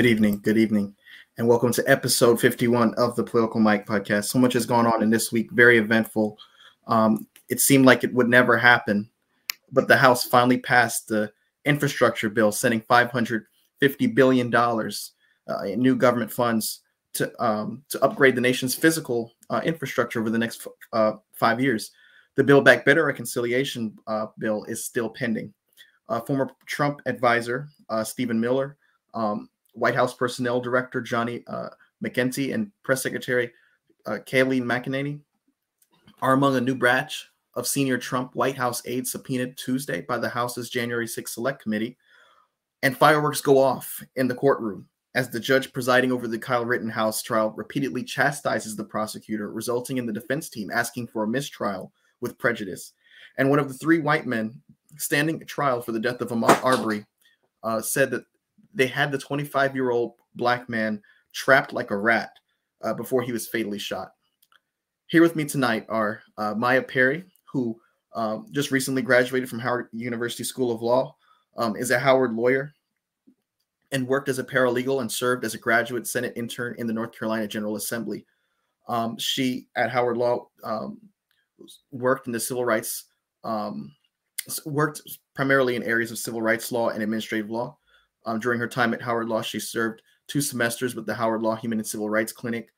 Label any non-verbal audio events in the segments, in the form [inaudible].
Good evening. Good evening. And welcome to episode 51 of the Political Mike podcast. So much has gone on in this week, very eventful. Um, it seemed like it would never happen, but the House finally passed the infrastructure bill, sending $550 billion uh, in new government funds to, um, to upgrade the nation's physical uh, infrastructure over the next uh, five years. The Build Back Better reconciliation uh, bill is still pending. former Trump advisor uh, Stephen Miller um, White House Personnel Director Johnny uh, and Press Secretary uh, Kayleigh McEnany are among a new batch of senior Trump White House aides subpoenaed Tuesday by the House's January 6 Select Committee. And fireworks go off in the courtroom as the judge presiding over the Kyle Rittenhouse trial repeatedly chastises the prosecutor, resulting in the defense team asking for a mistrial with prejudice. And one of the three white men standing trial for the death of Ahmaud Arbery uh, said that they had the 25 year old black man trapped like a rat uh, before he was fatally shot. Here with me tonight are uh, Maya Perry, who um, just recently graduated from Howard University School of Law, um, is a Howard lawyer, and worked as a paralegal and served as a graduate Senate intern in the North Carolina General Assembly. Um, she, at Howard Law, um, worked in the civil rights, um, worked primarily in areas of civil rights law and administrative law. Um, during her time at Howard Law, she served two semesters with the Howard Law Human and Civil Rights Clinic,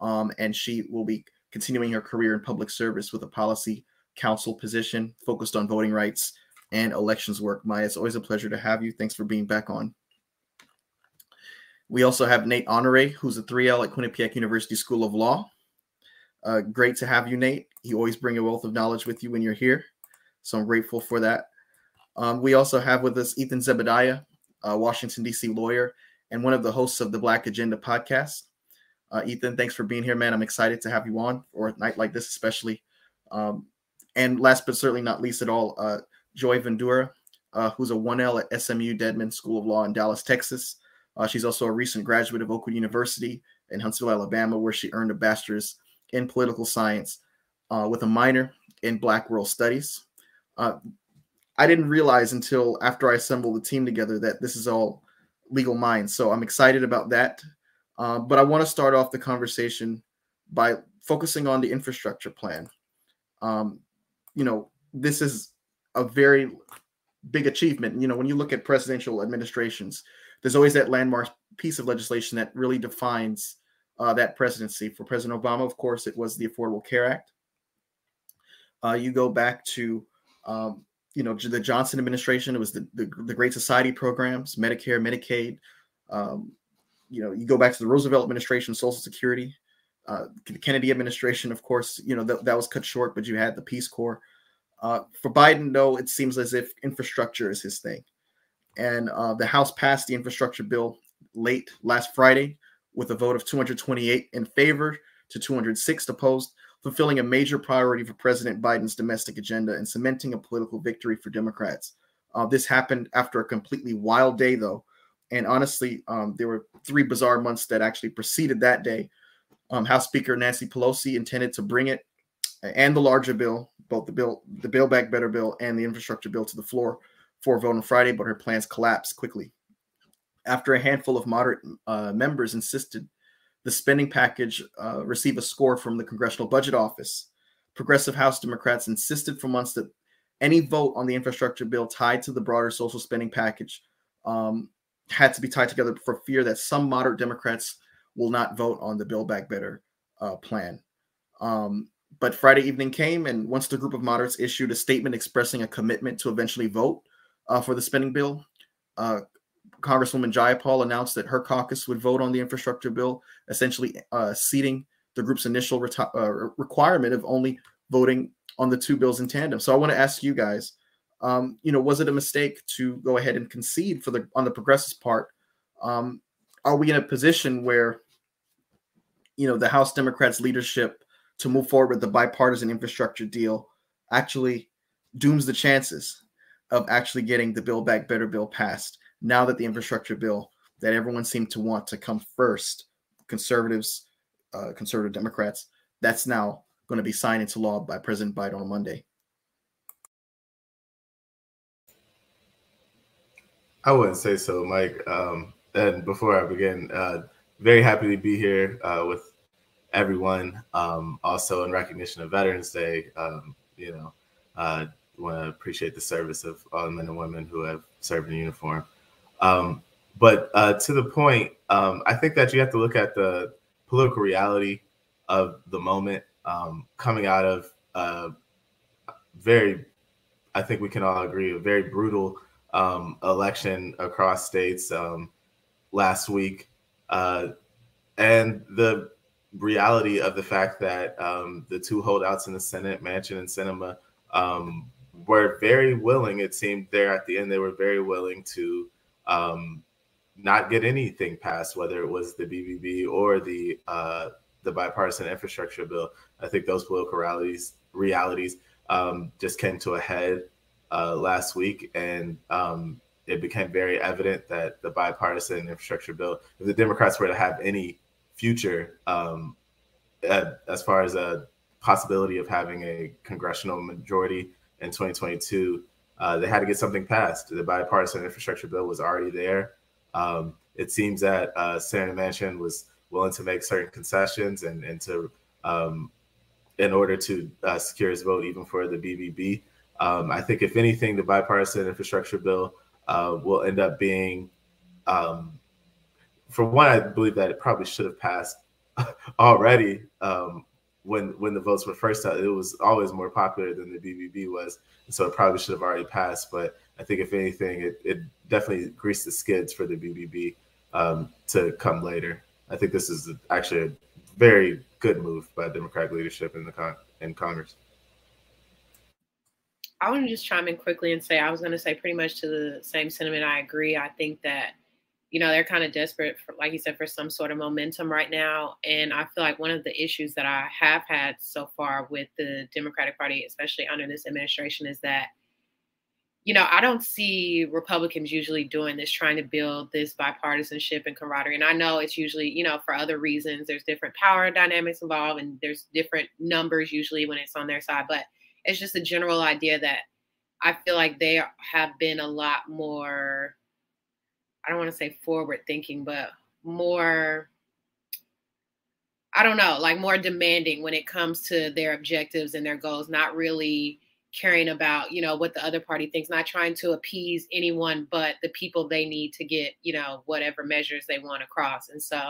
um, and she will be continuing her career in public service with a policy counsel position focused on voting rights and elections work. Maya, it's always a pleasure to have you. Thanks for being back on. We also have Nate Honore, who's a 3L at Quinnipiac University School of Law. Uh, great to have you, Nate. You always bring a wealth of knowledge with you when you're here. So I'm grateful for that. Um, we also have with us Ethan Zebediah, a Washington, D.C. lawyer, and one of the hosts of the Black Agenda podcast. Uh, Ethan, thanks for being here, man. I'm excited to have you on for a night like this, especially. Um, and last but certainly not least at all, uh, Joy Vendura, uh, who's a 1L at SMU Dedman School of Law in Dallas, Texas. Uh, she's also a recent graduate of Oakwood University in Huntsville, Alabama, where she earned a bachelor's in political science uh, with a minor in Black World Studies. I didn't realize until after I assembled the team together that this is all legal minds. So I'm excited about that. Uh, but I want to start off the conversation by focusing on the infrastructure plan. Um, you know, this is a very big achievement. You know, when you look at presidential administrations, there's always that landmark piece of legislation that really defines uh, that presidency. For President Obama, of course, it was the Affordable Care Act. Uh, you go back to um, you know the Johnson administration. It was the the, the Great Society programs, Medicare, Medicaid. Um, you know, you go back to the Roosevelt administration, Social Security, uh, the Kennedy administration. Of course, you know that that was cut short, but you had the Peace Corps. Uh, for Biden, though, it seems as if infrastructure is his thing, and uh, the House passed the infrastructure bill late last Friday with a vote of 228 in favor to 206 opposed fulfilling a major priority for President Biden's domestic agenda and cementing a political victory for Democrats. Uh, this happened after a completely wild day, though. And honestly, um, there were three bizarre months that actually preceded that day. Um, House Speaker Nancy Pelosi intended to bring it and the larger bill, both the bill, the Build Back Better bill, and the infrastructure bill to the floor for a vote on Friday, but her plans collapsed quickly. After a handful of moderate uh, members insisted the spending package uh, received a score from the Congressional Budget Office. Progressive House Democrats insisted for months that any vote on the infrastructure bill tied to the broader social spending package um, had to be tied together for fear that some moderate Democrats will not vote on the Build Back Better uh, plan. Um, but Friday evening came, and once the group of moderates issued a statement expressing a commitment to eventually vote uh, for the spending bill, uh, Congresswoman Jayapal announced that her caucus would vote on the infrastructure bill, essentially uh, ceding the group's initial uh, requirement of only voting on the two bills in tandem. So I want to ask you guys, um, you know, was it a mistake to go ahead and concede for the on the progressives part? Um, are we in a position where, you know, the House Democrats' leadership to move forward with the bipartisan infrastructure deal actually dooms the chances of actually getting the Build Back Better bill passed? Now that the infrastructure bill that everyone seemed to want to come first, conservatives, uh, conservative Democrats, that's now going to be signed into law by President Biden on Monday. I wouldn't say so, Mike. Um, and before I begin, uh, very happy to be here uh, with everyone. Um, also, in recognition of Veterans Day, um, you know, uh, want to appreciate the service of all the men and women who have served in uniform. Um, but uh, to the point, um, I think that you have to look at the political reality of the moment um, coming out of uh, very, I think we can all agree, a very brutal um, election across states um, last week. Uh, and the reality of the fact that um, the two holdouts in the Senate, Manchin and Sinema, um, were very willing. It seemed there at the end, they were very willing to um, not get anything passed, whether it was the BBB or the uh, the bipartisan infrastructure bill. I think those political realities realities um, just came to a head uh, last week, and um, it became very evident that the bipartisan infrastructure bill, if the Democrats were to have any future um, as far as a possibility of having a congressional majority in 2022, uh, they had to get something passed. The bipartisan infrastructure bill was already there. Um, it seems that uh, Senator Manchin was willing to make certain concessions and, and to um, in order to uh, secure his vote, even for the BBB. Um, I think, if anything, the bipartisan infrastructure bill uh, will end up being, um, for one, I believe that it probably should have passed [laughs] already um, when when the votes were first out. It was always more popular than the BBB was, so it probably should have already passed. But I think, if anything, it, it definitely greased the skids for the BBB um, to come later. I think this is actually a very good move by Democratic leadership in the con- in Congress. I want to just chime in quickly and say I was going to say pretty much to the same sentiment. I agree. I think that you know they're kind of desperate for, like you said, for some sort of momentum right now. And I feel like one of the issues that I have had so far with the Democratic Party, especially under this administration, is that you know, I don't see Republicans usually doing this, trying to build this bipartisanship and camaraderie. And I know it's usually, you know, for other reasons. There's different power dynamics involved, and there's different numbers usually when it's on their side. But it's just a general idea that I feel like they have been a lot more. I don't want to say forward thinking, but more. I don't know, like more demanding when it comes to their objectives and their goals, not really caring about you know what the other party thinks not trying to appease anyone but the people they need to get you know whatever measures they want across and so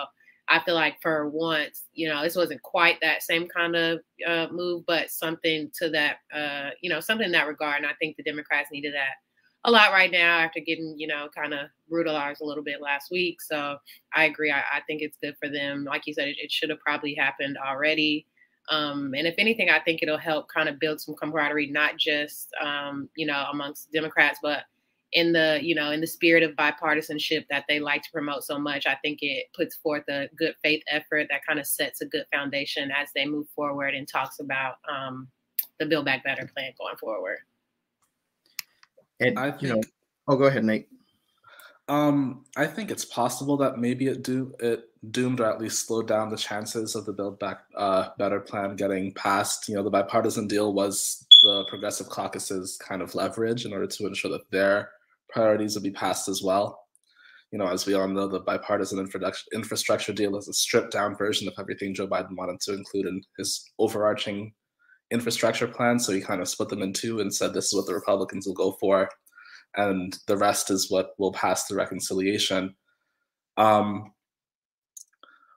i feel like for once you know this wasn't quite that same kind of uh, move but something to that uh, you know something in that regard and i think the democrats needed that a lot right now after getting you know kind of brutalized a little bit last week so i agree i, I think it's good for them like you said it, it should have probably happened already um, and if anything, I think it'll help kind of build some camaraderie, not just um, you know amongst Democrats, but in the you know in the spirit of bipartisanship that they like to promote so much. I think it puts forth a good faith effort that kind of sets a good foundation as they move forward and talks about um, the Build Back Better plan going forward. And I think, you know, oh, go ahead, Nate. Um, I think it's possible that maybe it do it doomed or at least slowed down the chances of the Build Back uh, Better plan getting passed. You know, the bipartisan deal was the Progressive Caucus's kind of leverage in order to ensure that their priorities would be passed as well. You know, as we all know, the bipartisan infrastructure deal is a stripped down version of everything Joe Biden wanted to include in his overarching infrastructure plan. So he kind of split them in two and said this is what the Republicans will go for and the rest is what will pass the reconciliation. Um,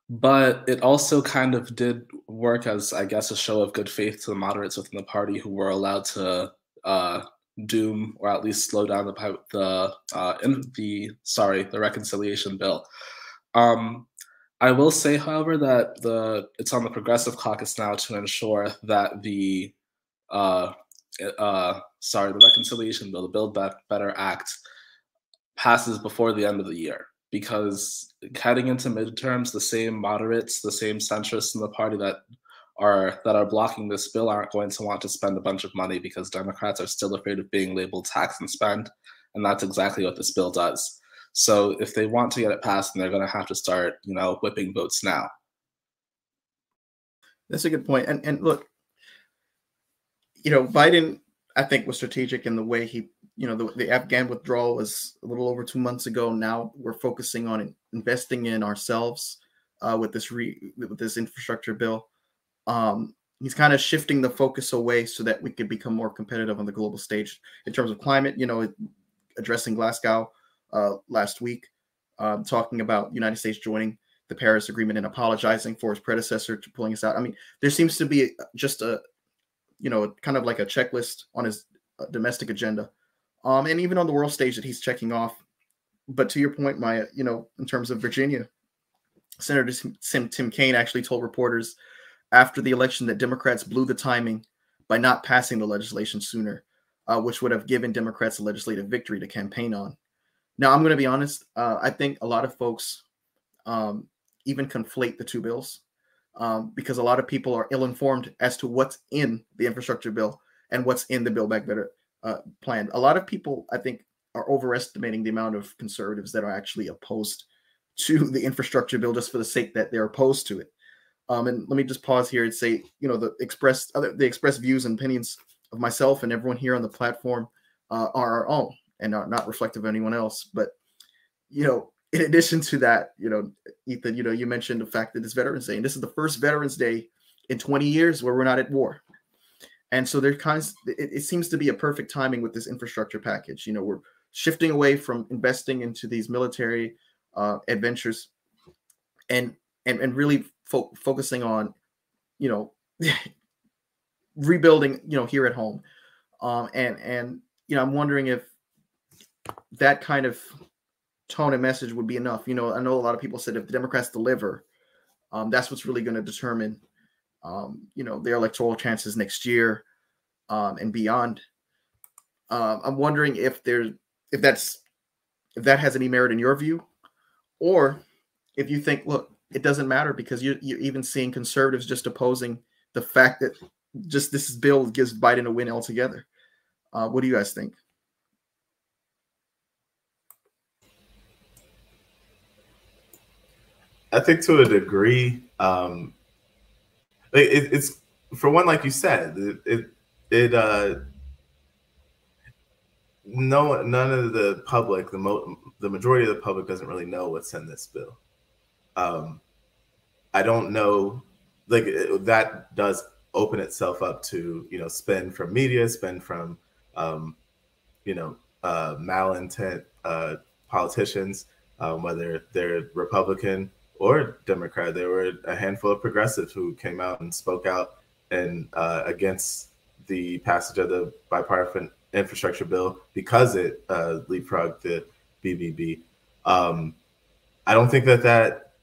but it also kind of did work as, I guess, a show of good faith to the moderates within the party who were allowed to uh, doom or at least slow down the the uh, in the sorry the reconciliation bill. Um, I will say, however, that the it's on the Progressive Caucus now to ensure that the uh, uh, sorry, the reconciliation bill, the Build Back Better Act, passes before the end of the year because heading into midterms, the same moderates, the same centrists in the party that are that are blocking this bill aren't going to want to spend a bunch of money because Democrats are still afraid of being labeled tax and spend, and that's exactly what this bill does. So if they want to get it passed, then they're going to have to start, you know, whipping votes now. That's a good point. And and look, you know, Biden, I think, was strategic in the way he you know, the, the Afghan withdrawal was a little over two months ago. Now we're focusing on investing in ourselves uh, with this re, with this infrastructure bill. Um, he's kind of shifting the focus away so that we could become more competitive on the global stage in terms of climate. You know, addressing Glasgow uh, last week, uh, talking about United States joining the Paris Agreement and apologizing for his predecessor to pulling us out. I mean, there seems to be just a, you know, kind of like a checklist on his uh, domestic agenda, um, and even on the world stage that he's checking off. But to your point, Maya, you know, in terms of Virginia, Senator Tim, Tim Kaine actually told reporters after the election that Democrats blew the timing by not passing the legislation sooner, uh, which would have given Democrats a legislative victory to campaign on. Now, I'm going to be honest. Uh, I think a lot of folks um, even conflate the two bills um, because a lot of people are ill-informed as to what's in the infrastructure bill and what's in the Build Back Better uh, plan. A lot of people, I think, are overestimating the amount of conservatives that are actually opposed to the infrastructure bill just for the sake that they're opposed to it. Um, and let me just pause here and say, you know, the express other the express views and opinions of myself and everyone here on the platform uh, are our own and are not reflective of anyone else. But you know, in addition to that, you know, Ethan, you know, you mentioned the fact that it's Veterans Day, and this is the first Veterans Day in 20 years where we're not at war. And so there kind of it, it seems to be a perfect timing with this infrastructure package. You know, we're shifting away from investing into these military uh, adventures and and and really fo- focusing on you know [laughs] rebuilding you know here at home um and and you know i'm wondering if that kind of tone and message would be enough you know i know a lot of people said if the democrats deliver um that's what's really going to determine um you know their electoral chances next year um and beyond um i'm wondering if there's if that's if that has any merit in your view or if you think, look, it doesn't matter because you're, you're even seeing conservatives just opposing the fact that just this bill gives Biden a win altogether. Uh, what do you guys think? I think to a degree, um, it, it's for one, like you said, it it, it uh, no none of the public, the mo- the majority of the public doesn't really know what's in this bill. Um, I don't know, like it, that does open itself up to you know spend from media, spend from um, you know uh, malintent uh, politicians, um, whether they're Republican or Democrat. There were a handful of progressives who came out and spoke out and uh, against the passage of the bipartisan infrastructure bill because it uh, leapfrogged the BBB. Um, I don't think that that.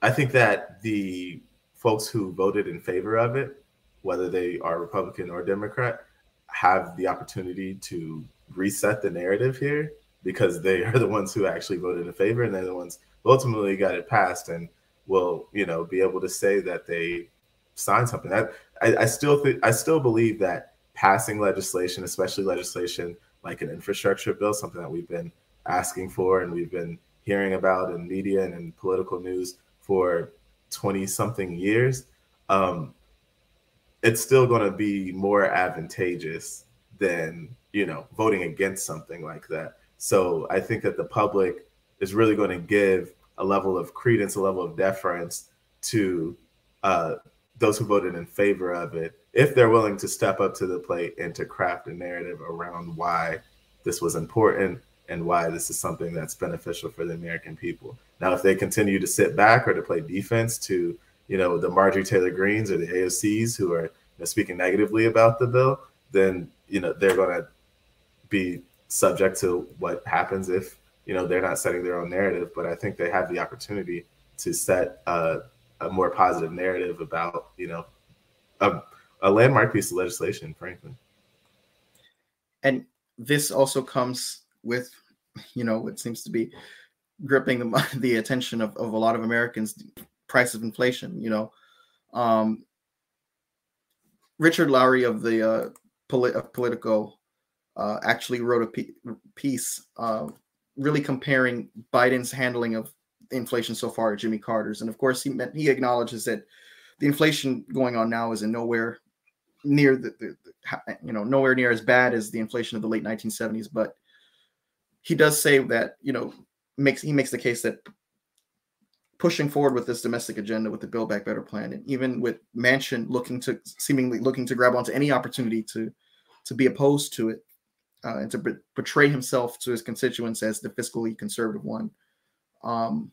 I think that the folks who voted in favor of it, whether they are Republican or Democrat, have the opportunity to reset the narrative here because they are the ones who actually voted in favor and they're the ones ultimately got it passed and will, you know, be able to say that they signed something. I, I still think I still believe that passing legislation, especially legislation like an infrastructure bill, something that we've been asking for and we've been hearing about in media and in political news for 20 something years, um, it's still going to be more advantageous than, you know, voting against something like that. So I think that the public is really going to give a level of credence, a level of deference to uh, those who voted in favor of it if they're willing to step up to the plate and to craft a narrative around why this was important and why this is something that's beneficial for the American people. Now, if they continue to sit back or to play defense to, you know, the Marjorie Taylor Greens or the AOCs who are you know, speaking negatively about the bill, then you know they're going to be subject to what happens if you know they're not setting their own narrative. But I think they have the opportunity to set a more positive narrative about you know a a landmark piece of legislation, frankly. And this also comes with, you know, what seems to be gripping the, [laughs] the attention of, of a lot of Americans, price of inflation, you know. Um, Richard Lowry of the uh, Polit- of Politico uh, actually wrote a piece uh, really comparing Biden's handling of inflation so far to Jimmy Carter's. And of course, he he acknowledges that the inflation going on now is in nowhere near the, the, the, you know nowhere near as bad as the inflation of the late 1970s, but he does say that you know makes he makes the case that pushing forward with this domestic agenda with the Build Back Better plan, and even with Manchin looking to seemingly looking to grab onto any opportunity to to be opposed to it uh, and to b- portray himself to his constituents as the fiscally conservative one. Um,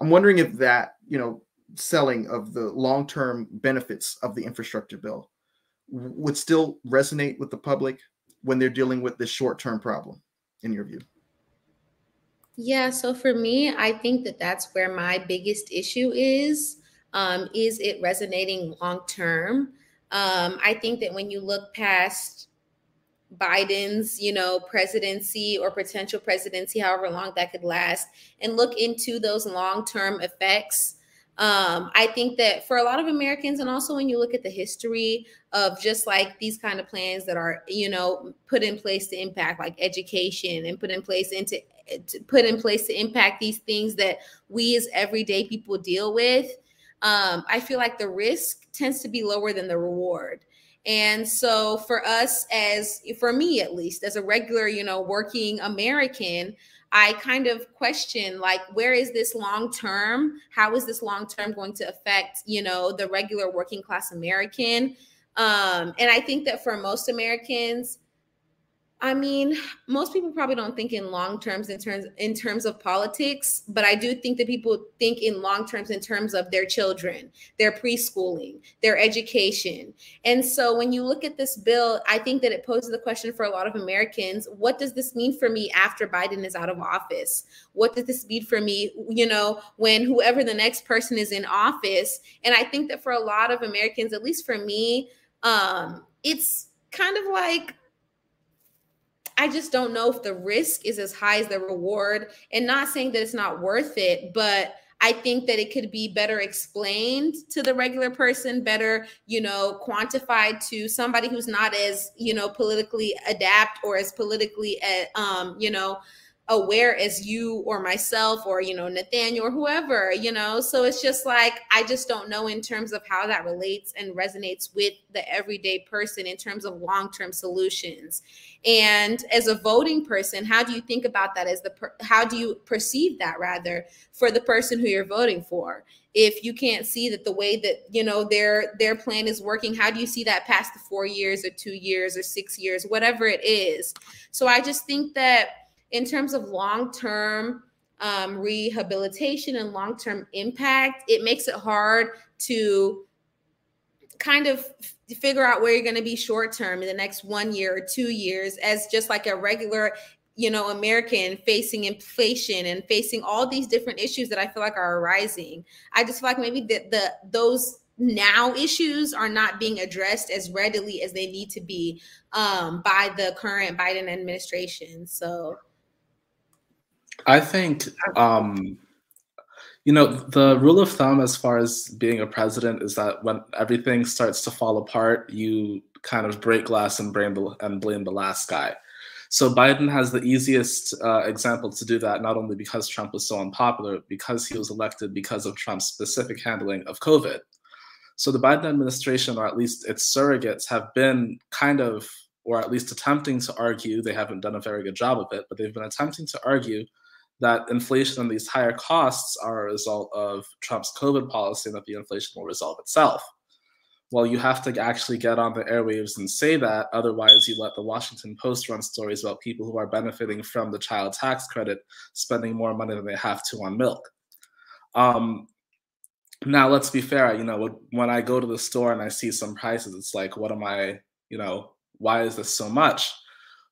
I'm wondering if that you know selling of the long term benefits of the infrastructure bill would still resonate with the public when they're dealing with this short term problem, in your view. Yeah, so for me, I think that that's where my biggest issue is. Um, is it resonating long term? Um, I think that when you look past Biden's, you know, presidency or potential presidency, however long that could last, and look into those long term effects um, I think that for a lot of Americans, and also when you look at the history of just like these kind of plans that are, you know, put in place to impact like education and put in place into to put in place to impact these things that we as everyday people deal with, um, I feel like the risk tends to be lower than the reward. And so for us as for me at least as a regular, you know, working American, I kind of question like where is this long term? How is this long term going to affect, you know, the regular working class American? Um, and I think that for most Americans, I mean, most people probably don't think in long terms in terms in terms of politics, but I do think that people think in long terms in terms of their children, their preschooling, their education. And so when you look at this bill, I think that it poses the question for a lot of Americans, what does this mean for me after Biden is out of office? What does this mean for me, you know, when whoever the next person is in office? And I think that for a lot of Americans, at least for me, um, it's kind of like I just don't know if the risk is as high as the reward. And not saying that it's not worth it, but I think that it could be better explained to the regular person, better, you know, quantified to somebody who's not as, you know, politically adept or as politically, uh, um, you know, aware as you or myself or you know Nathaniel or whoever you know? So it's just like I just don't know in terms of how that relates and resonates with the everyday person in terms of long-term solutions. And as a voting person how do you think about that as the per- how do you perceive that rather for the person who you're voting for? If you can't see that the way that you know their their plan is working how do you see that past the 4 years or 2 years or 6 years whatever it is? So i just think that in terms of long term um, rehabilitation and long term impact, it makes it hard to kind of figure out where you're going to be short term in the next one year or two years as just like a regular you know american facing inflation and facing all these different issues that i feel like are arising. I just feel like maybe the, the those now issues are not being addressed as readily as they need to be um, by the current biden administration. So I think, um, you know, the rule of thumb as far as being a president is that when everything starts to fall apart, you kind of break glass and blame the, and blame the last guy. So Biden has the easiest uh, example to do that, not only because Trump was so unpopular, because he was elected because of Trump's specific handling of COVID. So the Biden administration, or at least its surrogates, have been kind of, or at least attempting to argue, they haven't done a very good job of it, but they've been attempting to argue that inflation and these higher costs are a result of Trump's COVID policy and that the inflation will resolve itself. Well, you have to actually get on the airwaves and say that. Otherwise, you let the Washington Post run stories about people who are benefiting from the child tax credit spending more money than they have to on milk. Um, now, let's be fair. You know, when I go to the store and I see some prices, it's like, what am I? You know, why is this so much?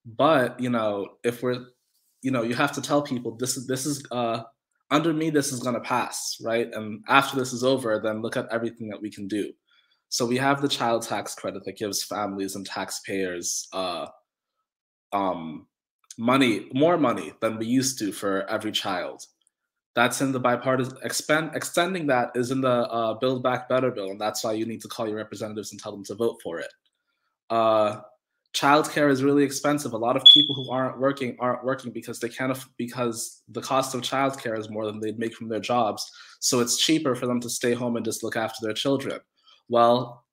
But you know, if we're you know you have to tell people this is this is uh under me this is going to pass right? And after this is over then look at everything that we can do. So we have the child tax credit that gives families and taxpayers uh um money more money than we used to for every child. That's in the bipartisan expand extending that is in the uh, build back better bill and that's why you need to call your representatives and tell them to vote for it. Uh childcare is really expensive. A lot of people who aren't working aren't working because they can't because the cost of childcare is more than they'd make from their jobs. So it's cheaper for them to stay home and just look after their children. Well,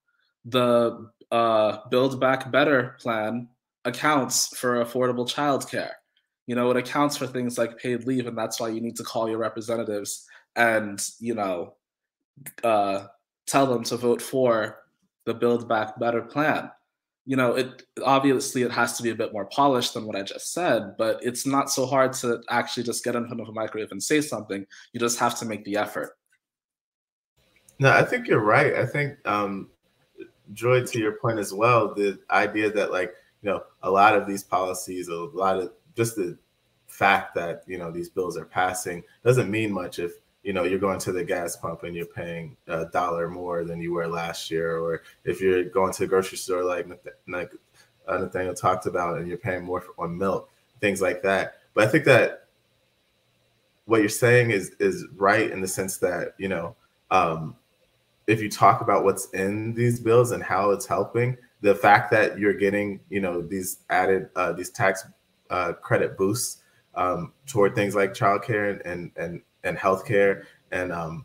the uh, Build Back Better plan accounts for affordable childcare. You know, it accounts for things like paid leave, and that's why you need to call your representatives and you know uh, tell them to vote for the Build Back Better plan. You know, it obviously it has to be a bit more polished than what I just said, but it's not so hard to actually just get in front of a microwave and say something. You just have to make the effort. No, I think you're right. I think um, Joy, to your point as well, the idea that like you know a lot of these policies, a lot of just the fact that you know these bills are passing doesn't mean much if you know you're going to the gas pump and you're paying a dollar more than you were last year, or if you're going to the grocery store like like uh, Nathaniel talked about and you're paying more on milk, things like that. But I think that what you're saying is is right in the sense that you know um, if you talk about what's in these bills and how it's helping, the fact that you're getting, you know, these added uh, these tax uh, credit boosts um, toward things like childcare and and and, and healthcare and um,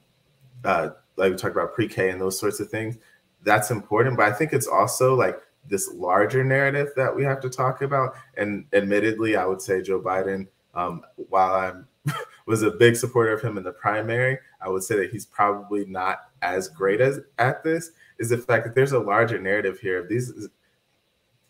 uh, like we talked about pre-K and those sorts of things, that's important. But I think it's also like this larger narrative that we have to talk about. And admittedly, I would say Joe Biden, um, while I'm [laughs] was a big supporter of him in the primary, I would say that he's probably not as great as at this is the fact that there's a larger narrative here. These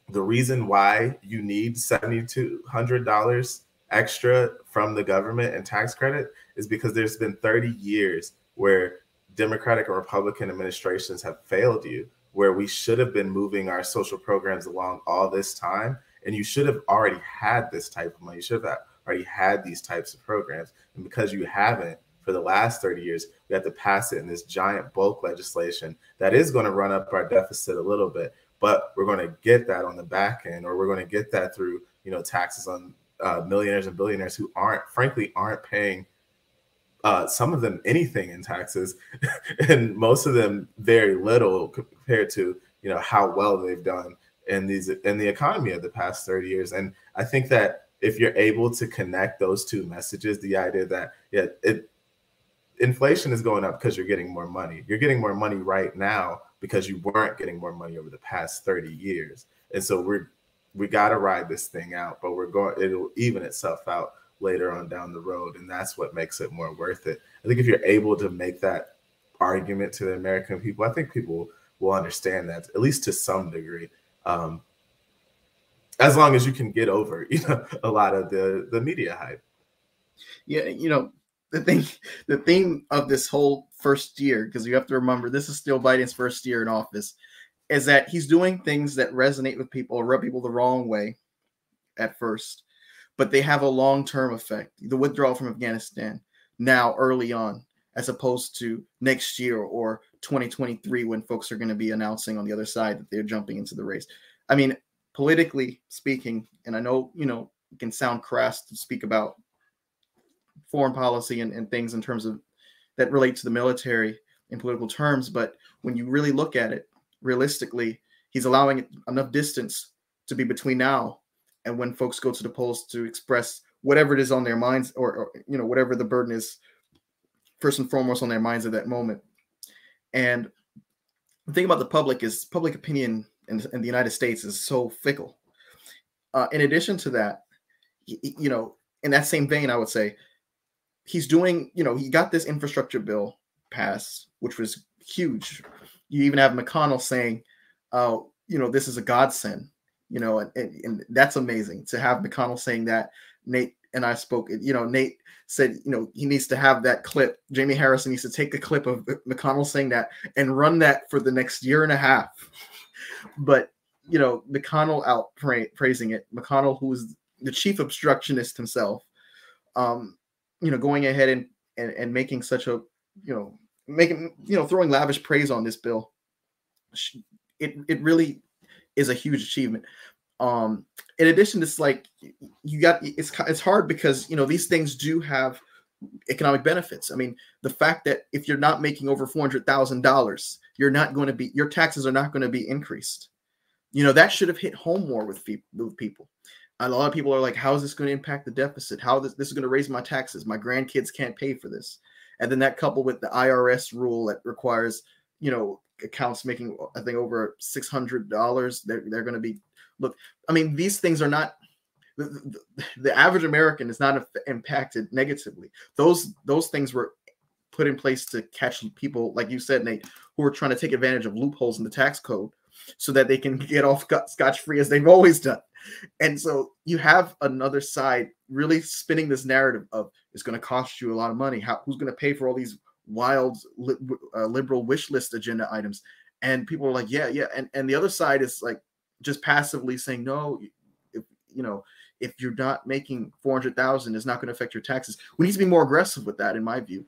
the reason why you need $7,200 extra from the government and tax credit is because there's been 30 years where Democratic and Republican administrations have failed you, where we should have been moving our social programs along all this time. And you should have already had this type of money. You should have already had these types of programs. And because you haven't, for the last 30 years, we have to pass it in this giant bulk legislation that is going to run up our deficit a little bit, but we're going to get that on the back end, or we're going to get that through, you know, taxes on uh, millionaires and billionaires who aren't, frankly, aren't paying uh, some of them anything in taxes, [laughs] and most of them very little compared to you know how well they've done in these in the economy of the past 30 years. And I think that if you're able to connect those two messages, the idea that yeah, it inflation is going up because you're getting more money. You're getting more money right now because you weren't getting more money over the past 30 years. And so we're we got to ride this thing out, but we're going it'll even itself out later on down the road and that's what makes it more worth it. I think if you're able to make that argument to the American people, I think people will understand that at least to some degree. Um, as long as you can get over, [laughs] you know, a lot of the the media hype. Yeah, you know, the thing the theme of this whole first year because you have to remember this is still biden's first year in office is that he's doing things that resonate with people or rub people the wrong way at first but they have a long-term effect the withdrawal from afghanistan now early on as opposed to next year or 2023 when folks are going to be announcing on the other side that they're jumping into the race i mean politically speaking and i know you know it can sound crass to speak about foreign policy and, and things in terms of that relate to the military in political terms. But when you really look at it realistically, he's allowing enough distance to be between now and when folks go to the polls to express whatever it is on their minds or, or you know whatever the burden is first and foremost on their minds at that moment. And the thing about the public is public opinion in, in the United States is so fickle. Uh, in addition to that, you know, in that same vein, I would say he's doing, you know, he got this infrastructure bill passed, which was huge. You even have McConnell saying, uh, you know, this is a godsend, you know, and, and, and that's amazing to have McConnell saying that. Nate and I spoke, you know, Nate said, you know, he needs to have that clip. Jamie Harrison needs to take a clip of McConnell saying that and run that for the next year and a half. [laughs] but, you know, McConnell out pra- praising it. McConnell, who is the chief obstructionist himself, um, you know, going ahead and, and, and making such a, you know, making, you know, throwing lavish praise on this bill. It, it really is a huge achievement. Um, in addition, it's like you got it's it's hard because you know these things do have economic benefits. I mean, the fact that if you're not making over four hundred thousand dollars, you're not going to be your taxes are not going to be increased. You know that should have hit home more with, with people a lot of people are like, how is this going to impact the deficit? How this, this is going to raise my taxes? My grandkids can't pay for this. And then that coupled with the IRS rule that requires, you know accounts making I think over six hundred dollars. They're they're going to be look. I mean, these things are not. The, the, the average American is not impacted negatively. Those those things were put in place to catch people, like you said, Nate, who are trying to take advantage of loopholes in the tax code so that they can [laughs] get off scotch free as they've always done. And so you have another side really spinning this narrative of it's going to cost you a lot of money. How who's going to pay for all these wild li- uh, liberal wish list agenda items? And people are like, yeah, yeah. And and the other side is like just passively saying, no, if you know, if you're not making four hundred thousand, it's not going to affect your taxes. We need to be more aggressive with that, in my view.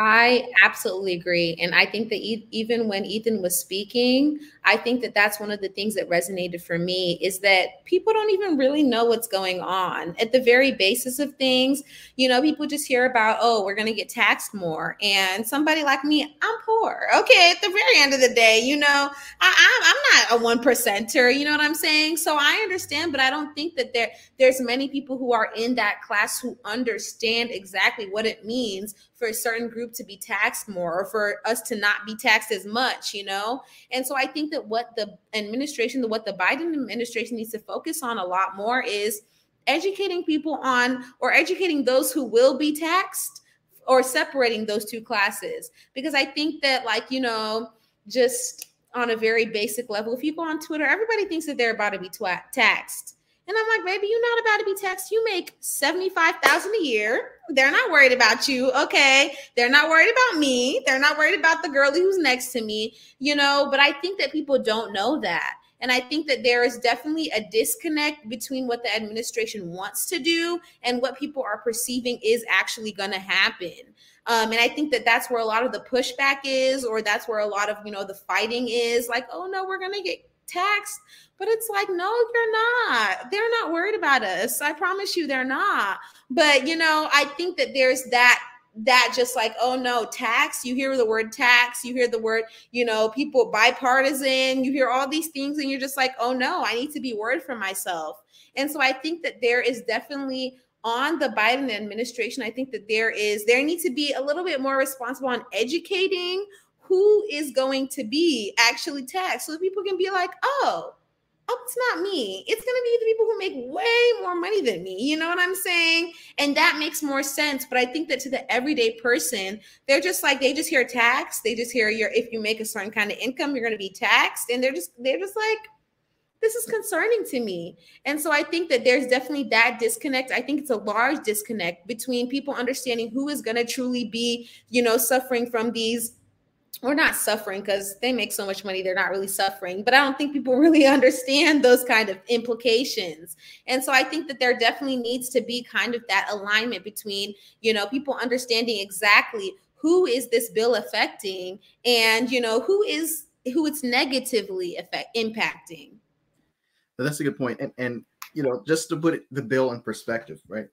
I absolutely agree. And I think that even when Ethan was speaking, I think that that's one of the things that resonated for me is that people don't even really know what's going on. At the very basis of things, you know, people just hear about, oh, we're going to get taxed more. And somebody like me, I'm poor. Okay. At the very end of the day, you know, I, am not a one percenter. You know what I'm saying? So I understand, but I don't think that there there's many people who are in that class who understand exactly what it means for a certain group to be taxed more or for us to not be taxed as much, you know? And so I think that what the administration, what the Biden administration needs to focus on a lot more is educating people on or educating those who will be taxed or separating those two classes. Because I think that, like, you know, just on a very basic level, if you go on Twitter, everybody thinks that they're about to be twa- taxed and I'm like, baby, you're not about to be taxed. You make 75,000 a year. They're not worried about you. Okay. They're not worried about me. They're not worried about the girlie who's next to me, you know, but I think that people don't know that. And I think that there is definitely a disconnect between what the administration wants to do and what people are perceiving is actually going to happen. Um, and I think that that's where a lot of the pushback is, or that's where a lot of, you know, the fighting is like, oh no, we're going to get taxed. But it's like, no, you're not. They're not worried about us. I promise you, they're not. But you know, I think that there's that that just like oh no tax you hear the word tax you hear the word you know people bipartisan you hear all these things and you're just like oh no i need to be worried for myself and so i think that there is definitely on the biden administration i think that there is there needs to be a little bit more responsible on educating who is going to be actually taxed so that people can be like, oh, oh, it's not me. It's going to be the people who make way more money than me. You know what I'm saying? And that makes more sense. But I think that to the everyday person, they're just like, they just hear tax. They just hear your, if you make a certain kind of income, you're going to be taxed. And they're just, they're just like, this is concerning to me. And so I think that there's definitely that disconnect. I think it's a large disconnect between people understanding who is going to truly be, you know, suffering from these or not suffering because they make so much money they're not really suffering but i don't think people [laughs] really understand those kind of implications. And so i think that there definitely needs to be kind of that alignment between you know people understanding exactly who is this bill affecting and you know who is who it's negatively affect impacting. That's a good point and and you know just to put it, the bill in perspective right?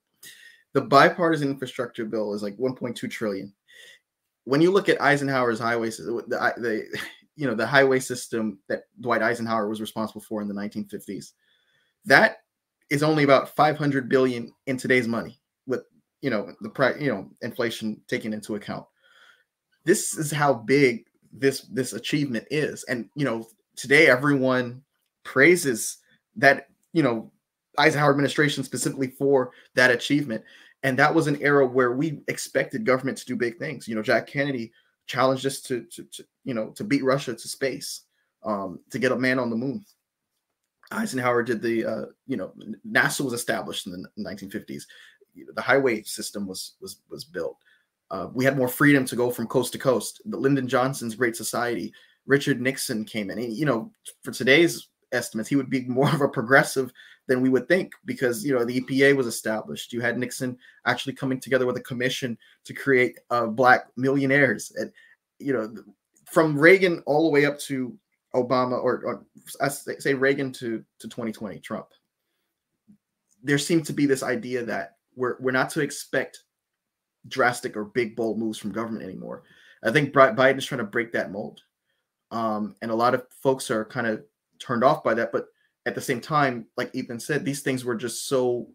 The bipartisan infrastructure bill is like 1.2 trillion when you look at Eisenhower's highway, the, the [laughs] you know the highway system that Dwight Eisenhower was responsible for in the 1950s, that is only about 500 billion in today's money, with you know the price, you know inflation taken into account. This is how big this this achievement is, and you know today everyone praises that you know Eisenhower administration specifically for that achievement. And that was an era where we expected government to do big things. You know, Jack Kennedy challenged us to, to, to you know, to beat Russia to space, um, to get a man on the moon. Eisenhower did the, uh, you know, NASA was established in the 1950s. The highway system was was was built. Uh, we had more freedom to go from coast to coast. The Lyndon Johnson's Great Society. Richard Nixon came in. you know, for today's estimates, he would be [laughs] more of a progressive than we would think because you know the EPA was established. You had Nixon actually coming together with a commission to create uh, black millionaires, and you know from Reagan all the way up to Obama, or, or I say Reagan to to 2020 Trump. There seemed to be this idea that we're we're not to expect drastic or big bold moves from government anymore. I think Biden is trying to break that mold, um, and a lot of folks are kind of turned off by that. But at the same time, like Ethan said, these things were just so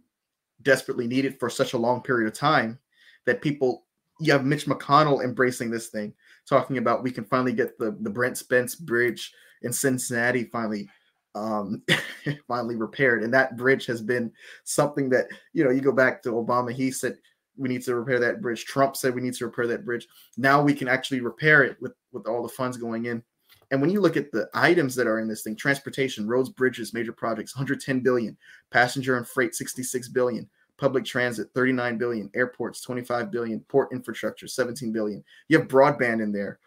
desperately needed for such a long period of time that people you have Mitch McConnell embracing this thing talking about we can finally get the the Brent Spence Bridge in Cincinnati finally um [laughs] finally repaired. And that bridge has been something that you know you go back to obama he said we need to repair that bridge. Trump said we need to repair that bridge. Now we can actually repair it with with all the funds going in and when you look at the items that are in this thing transportation roads bridges major projects 110 billion passenger and freight 66 billion public transit 39 billion airports 25 billion port infrastructure 17 billion you have broadband in there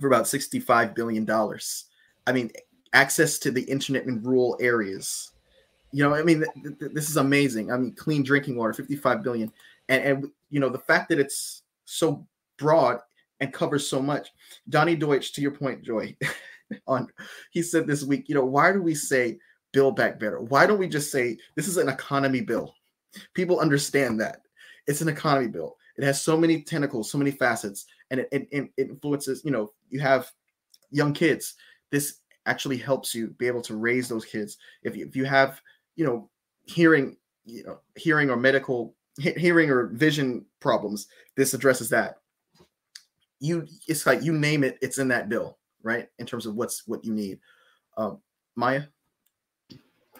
for about 65 billion dollars i mean access to the internet in rural areas. You know, I mean, th- th- this is amazing. I mean, clean drinking water, 55 billion. And, and, you know, the fact that it's so broad and covers so much. Donny Deutsch, to your point, Joy, [laughs] on he said this week, you know, why do we say build back better? Why don't we just say this is an economy bill? People understand that. It's an economy bill. It has so many tentacles, so many facets, and it, it, it influences, you know, you have young kids. This actually helps you be able to raise those kids. If you, if you have, you know, hearing, you know, hearing or medical hearing or vision problems, this addresses that. You, it's like you name it, it's in that bill, right? In terms of what's what you need. Um, Maya.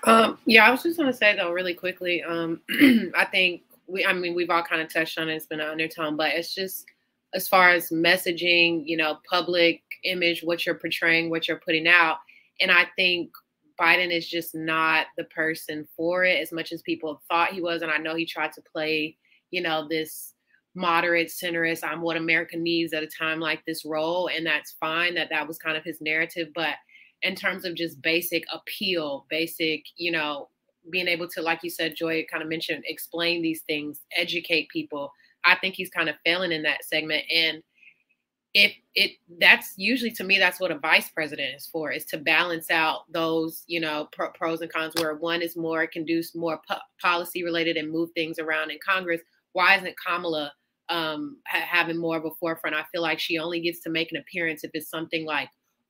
Um, yeah, I was just to say though, really quickly. Um, [clears throat] I think we, I mean, we've all kind of touched on it. It's been an undertone, but it's just as far as messaging, you know, public image, what you're portraying, what you're putting out. And I think Biden is just not the person for it as much as people thought he was. And I know he tried to play, you know, this moderate centrist, I'm what America needs at a time like this role. And that's fine that that was kind of his narrative. But in terms of just basic appeal, basic, you know, being able to, like you said, Joy kind of mentioned, explain these things, educate people. I think he's kind of failing in that segment. And if it that's usually to me that's what a vice president is for is to balance out those you know pro, pros and cons where one is more can do more po- policy related and move things around in congress why isn't kamala um, ha- having more of a forefront i feel like she only gets to make an appearance if it's something like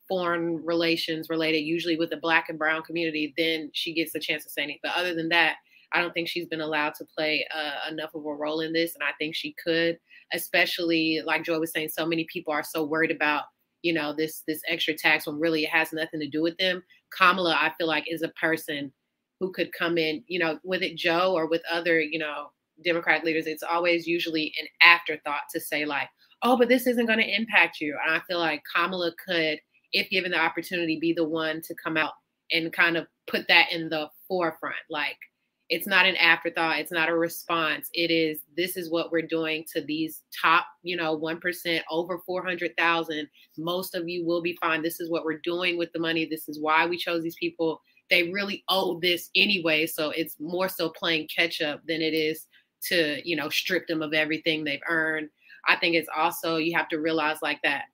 foreign relations related usually with the black and brown community then she gets a chance to say anything but other than that I don't think she's been allowed to play uh, enough of a role in this, and I think she could, especially like Joy was saying. So many people are so worried about you know this this extra tax when really it has nothing to do with them. Kamala, I feel like, is a person who could come in, you know, with it Joe or with other you know Democratic leaders. It's always usually an afterthought to say like, oh, but this isn't going to impact you. And I feel like Kamala could, if given the opportunity, be the one to come out and kind of put that in the forefront, like it's not an afterthought it's not a response. It is this is what we're doing to these top you know 1% over 400000 most of you will be fine. This is what we're doing with the money. This is why we chose these people. They really owe this anyway so it's more so playing catch up than it is to you know strip them of everything they've earned. I think it's also you have to realize like that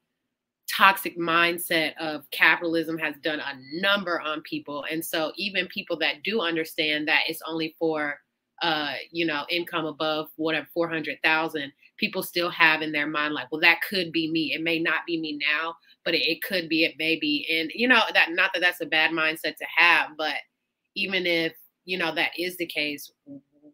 toxic mindset of capitalism has done a number on people. And so even people that do understand that it's only for uh you know income above whatever 400,000 people still have in their mind like well that could be me. It may not be me now but it, it could be it may be. And you know that not that that's a bad mindset to have but even if you know that is the case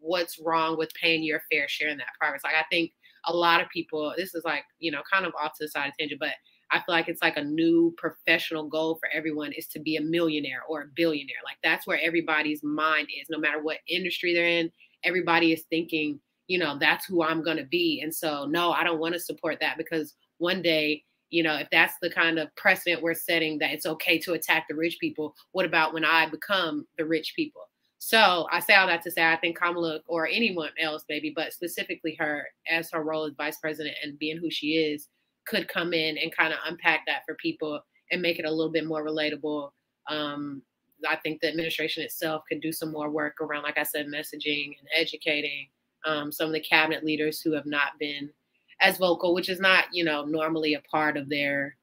what's wrong with paying your fair share in that progress like i think a lot of people this is like you know kind of off to the side of tangent but I feel like it's like a new professional goal for everyone is to be a millionaire or a billionaire. Like that's where everybody's mind is, no matter what industry they're in. Everybody is thinking, you know, that's who I'm going to be. And so, no, I don't want to support that because one day, you know, if that's the kind of precedent we're setting that it's okay to attack the rich people, what about when I become the rich people? So I say all that to say I think Kamala or anyone else, maybe, but specifically her as her role as vice president and being who she is, could come in and kind of unpack that for people and make it a little bit more relatable. Um, I think the administration itself could do some more work around, like I said, messaging and educating um, some of the cabinet leaders who have not been as vocal, which is not, you know, normally a part of their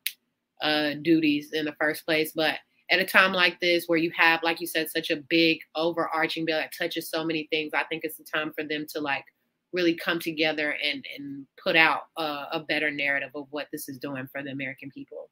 uh, duties in the first place. But at a time like this, where you have, like you said, such a big overarching bill that touches so many things, I think it's the time for them to like really come together and and put out a, a better narrative of what this is doing for the American people.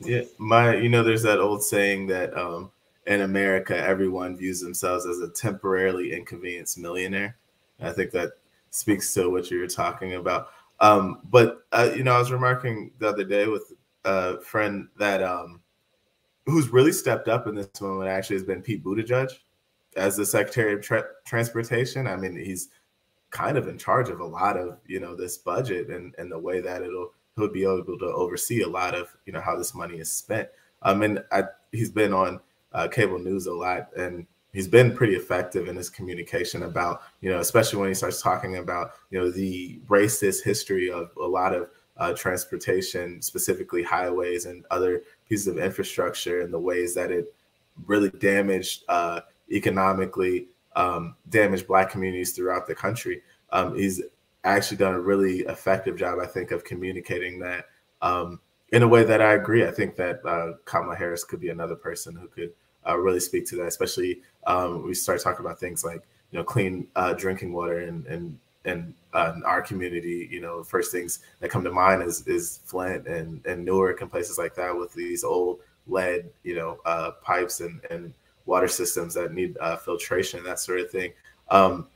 Yeah, my you know, there's that old saying that um, in America, everyone views themselves as a temporarily inconvenienced millionaire. I think that speaks to what you're talking about. Um, but uh, you know, I was remarking the other day with a friend that um, who's really stepped up in this moment actually has been Pete Buttigieg as the Secretary of Tra- Transportation. I mean, he's kind of in charge of a lot of you know this budget and and the way that it'll he'll be able to oversee a lot of you know how this money is spent. Um, and I, he's been on uh, cable news a lot, and he's been pretty effective in his communication about you know especially when he starts talking about you know the racist history of a lot of uh, transportation, specifically highways and other pieces of infrastructure, and the ways that it really damaged uh, economically, um, damaged Black communities throughout the country. Um, he's actually done a really effective job, I think, of communicating that um, in a way that I agree. I think that uh, Kamala Harris could be another person who could uh, really speak to that, especially um, we start talking about things like you know clean uh, drinking water and and and uh, in our community, you know, first things that come to mind is is Flint and and Newark and places like that with these old lead, you know, uh, pipes and and water systems that need uh, filtration, that sort of thing. Um,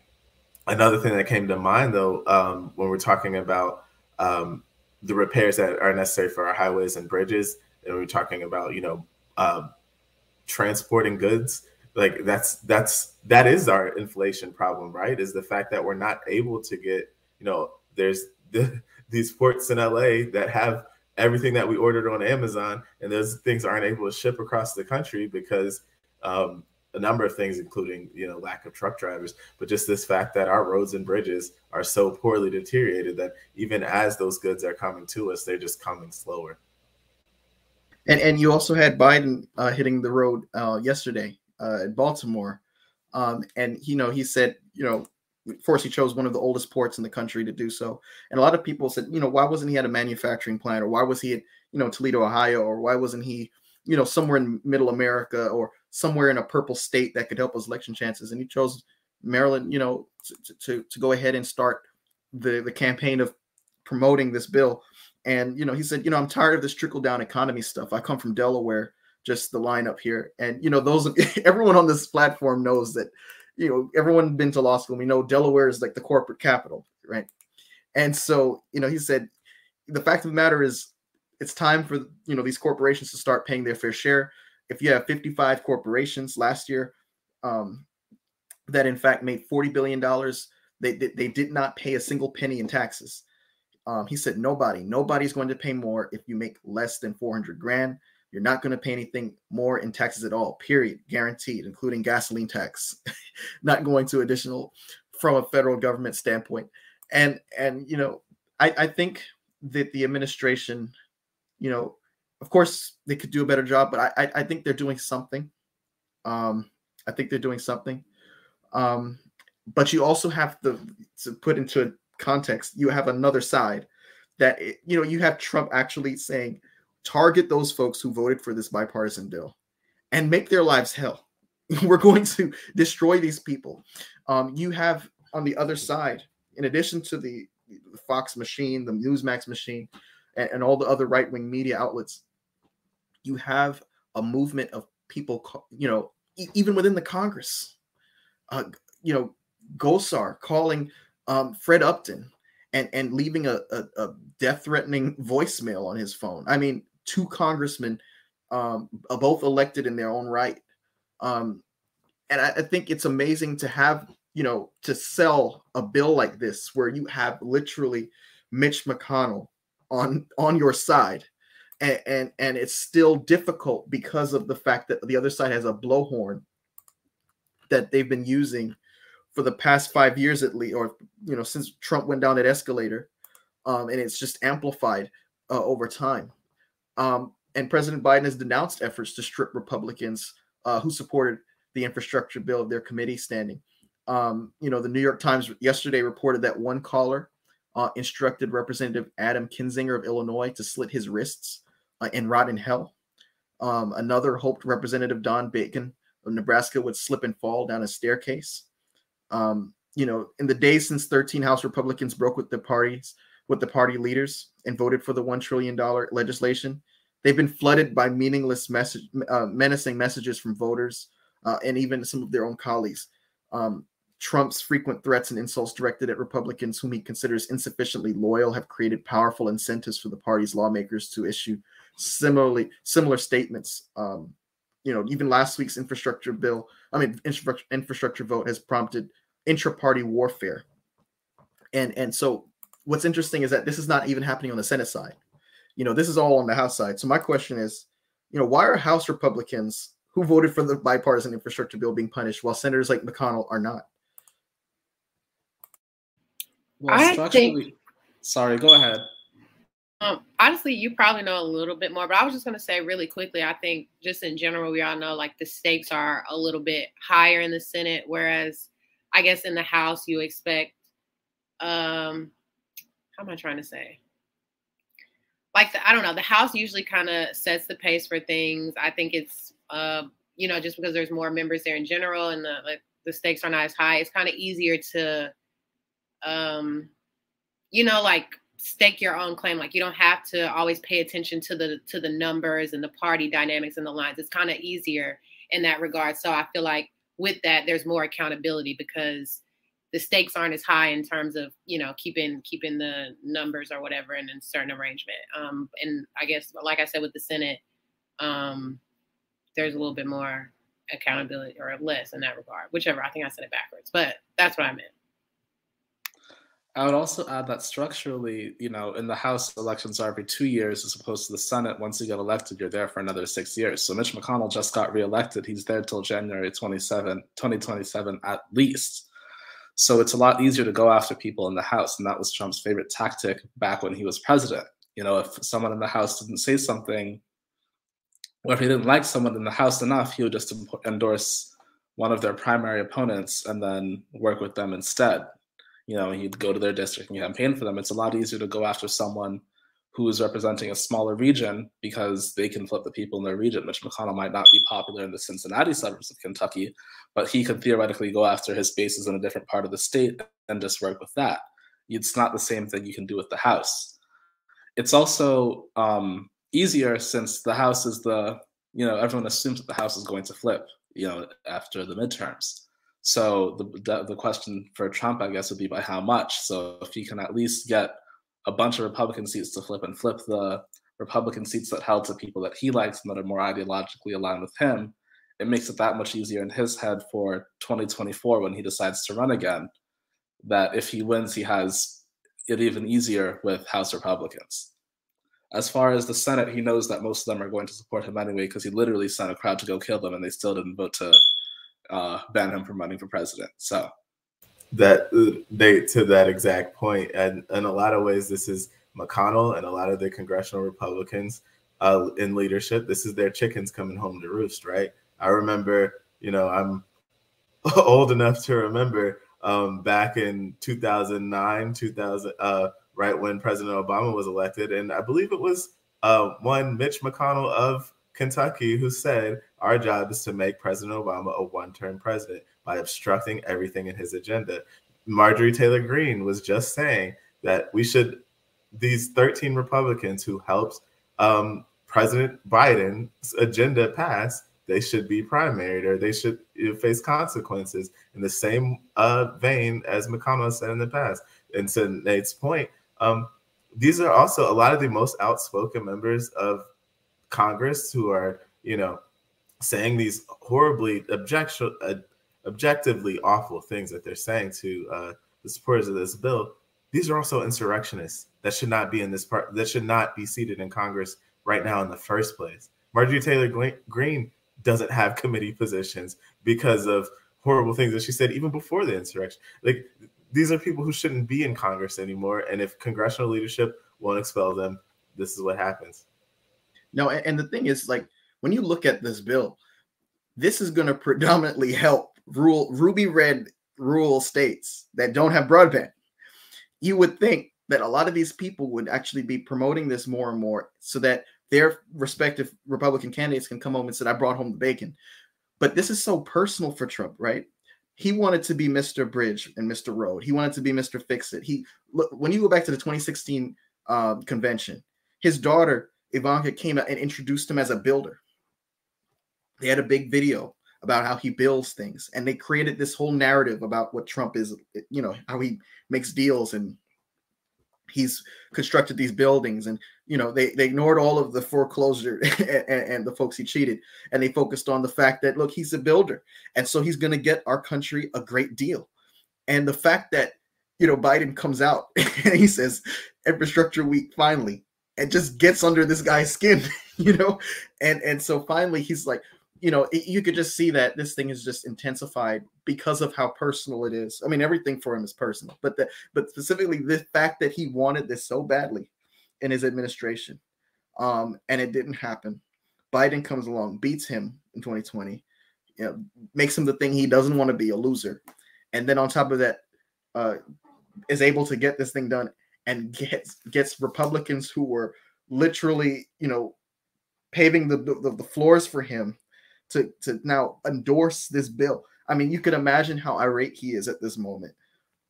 another thing that came to mind though, um, when we're talking about um, the repairs that are necessary for our highways and bridges, and we're talking about, you know, uh, transporting goods, like that's that's that is our inflation problem, right? Is the fact that we're not able to get, you know, there's the, [laughs] these ports in LA that have everything that we ordered on Amazon, and those things aren't able to ship across the country because um, a number of things, including you know lack of truck drivers, but just this fact that our roads and bridges are so poorly deteriorated that even as those goods are coming to us, they're just coming slower. And and you also had Biden uh, hitting the road uh, yesterday uh, in Baltimore, um, and you know he said you know of course he chose one of the oldest ports in the country to do so, and a lot of people said you know why wasn't he at a manufacturing plant or why was he at you know Toledo, Ohio, or why wasn't he you know somewhere in Middle America or somewhere in a purple state that could help his election chances. And he chose Maryland, you know, to, to, to go ahead and start the, the campaign of promoting this bill. And, you know, he said, you know, I'm tired of this trickle down economy stuff. I come from Delaware, just the lineup here. And, you know, those, [laughs] everyone on this platform knows that, you know, everyone been to law school. We know Delaware is like the corporate capital, right? And so, you know, he said, the fact of the matter is, it's time for you know these corporations to start paying their fair share if you have 55 corporations last year um, that in fact made 40 billion dollars they, they, they did not pay a single penny in taxes um, he said nobody nobody's going to pay more if you make less than 400 grand you're not going to pay anything more in taxes at all period guaranteed including gasoline tax [laughs] not going to additional from a federal government standpoint and and you know i i think that the administration you know of course, they could do a better job, but I, I, think they're doing something. Um, I think they're doing something. Um, but you also have to, to put into context, you have another side that, it, you know, you have Trump actually saying, target those folks who voted for this bipartisan bill and make their lives hell. [laughs] We're going to destroy these people. Um, you have on the other side, in addition to the, the Fox machine, the Newsmax machine, and, and all the other right wing media outlets, you have a movement of people, you know, e- even within the Congress, uh, you know, Gosar calling um, Fred Upton and and leaving a, a, a death-threatening voicemail on his phone. I mean, two congressmen, um, both elected in their own right, um, and I, I think it's amazing to have you know to sell a bill like this where you have literally Mitch McConnell on on your side and, and and it's still difficult because of the fact that the other side has a blowhorn that they've been using for the past five years at least, or you know, since Trump went down that escalator, um, and it's just amplified uh, over time. Um, and President Biden has denounced efforts to strip Republicans uh, who supported the infrastructure bill of their committee standing. Um, you know, the New York Times yesterday reported that one caller uh, instructed Representative Adam Kinzinger of Illinois to slit his wrists uh, and rot in hell. Um, another hoped Representative Don Bacon of Nebraska would slip and fall down a staircase. Um, you know, in the days since 13 House Republicans broke with the parties, with the party leaders, and voted for the one trillion dollar legislation, they've been flooded by meaningless message, uh, menacing messages from voters uh, and even some of their own colleagues. Um, Trump's frequent threats and insults directed at Republicans whom he considers insufficiently loyal have created powerful incentives for the party's lawmakers to issue similarly similar statements. Um, you know, even last week's infrastructure bill, I mean, infrastructure, infrastructure vote has prompted intra-party warfare. And and so what's interesting is that this is not even happening on the Senate side. You know, this is all on the House side. So my question is, you know, why are House Republicans who voted for the bipartisan infrastructure bill being punished while senators like McConnell are not? Well, I think- sorry, go ahead. Um, honestly, you probably know a little bit more, but I was just going to say really quickly. I think just in general, we all know like the stakes are a little bit higher in the Senate, whereas I guess in the House you expect. Um, how am I trying to say? Like the, I don't know. The House usually kind of sets the pace for things. I think it's uh, you know just because there's more members there in general, and the like the stakes are not as high. It's kind of easier to, um, you know, like stake your own claim like you don't have to always pay attention to the to the numbers and the party dynamics and the lines it's kind of easier in that regard so i feel like with that there's more accountability because the stakes aren't as high in terms of you know keeping keeping the numbers or whatever in a certain arrangement um and i guess like i said with the senate um there's a little bit more accountability or less in that regard whichever i think i said it backwards but that's what i meant I would also add that structurally, you know, in the House, elections are every two years as opposed to the Senate. Once you get elected, you're there for another six years. So Mitch McConnell just got reelected. He's there till January 27, 2027 at least. So it's a lot easier to go after people in the House. And that was Trump's favorite tactic back when he was president. You know, if someone in the House didn't say something, or if he didn't like someone in the House enough, he would just endorse one of their primary opponents and then work with them instead you know, he'd go to their district and campaign for them. It's a lot easier to go after someone who is representing a smaller region because they can flip the people in their region. Mitch McConnell might not be popular in the Cincinnati suburbs of Kentucky, but he could theoretically go after his bases in a different part of the state and just work with that. It's not the same thing you can do with the House. It's also um, easier since the House is the, you know, everyone assumes that the House is going to flip, you know, after the midterms. So the, the question for Trump, I guess, would be by how much. So if he can at least get a bunch of Republican seats to flip and flip the Republican seats that held to people that he likes and that are more ideologically aligned with him, it makes it that much easier in his head for 2024 when he decides to run again. That if he wins, he has it even easier with House Republicans. As far as the Senate, he knows that most of them are going to support him anyway because he literally sent a crowd to go kill them and they still didn't vote to uh, ban him from running for president. So that they to that exact point, and in a lot of ways, this is McConnell and a lot of the congressional Republicans uh, in leadership. This is their chickens coming home to roost, right? I remember, you know, I'm [laughs] old enough to remember um, back in 2009, 2000, uh, right when President Obama was elected, and I believe it was uh, one Mitch McConnell of Kentucky who said, Our job is to make President Obama a one term president by obstructing everything in his agenda. Marjorie Taylor Greene was just saying that we should, these 13 Republicans who helped um, President Biden's agenda pass, they should be primaried or they should face consequences in the same uh, vein as McConnell said in the past. And to Nate's point, um, these are also a lot of the most outspoken members of Congress who are, you know, saying these horribly objection, uh, objectively awful things that they're saying to uh, the supporters of this bill. These are also insurrectionists that should not be in this part. That should not be seated in Congress right now in the first place. Marjorie Taylor Greene doesn't have [laughs] committee positions because of horrible things that she said even before the insurrection. Like these are people who shouldn't be in Congress anymore. And if congressional leadership won't expel them, this is what happens. No, and the thing is, like, when you look at this bill, this is going to predominantly help rural ruby red rural states that don't have broadband. You would think that a lot of these people would actually be promoting this more and more so that their respective Republican candidates can come home and say, I brought home the bacon. But this is so personal for Trump, right? He wanted to be Mr. Bridge and Mr. Road. He wanted to be Mr. Fix It. He look when you go back to the 2016 uh, convention, his daughter Ivanka came out and introduced him as a builder. They had a big video about how he builds things. And they created this whole narrative about what Trump is, you know, how he makes deals and he's constructed these buildings. And you know they, they ignored all of the foreclosure [laughs] and, and, the folks he cheated. And they focused on the fact that look he's a builder. And so he's going to get our country a great deal. And the fact that you know biden comes out [laughs] and he says infrastructure week finally and just gets under this guy's skin [laughs] you know? And and so finally he's like you know, it, you could just see that this thing is just intensified because of how personal it is. I mean, everything for him is personal, but the but specifically the fact that he wanted this so badly in his administration, um, and it didn't happen. Biden comes along, beats him in 2020, you know, makes him the thing he doesn't want to be, a loser, and then on top of that, uh, is able to get this thing done and gets gets Republicans who were literally, you know, paving the, the, the floors for him to to now endorse this bill. I mean, you can imagine how irate he is at this moment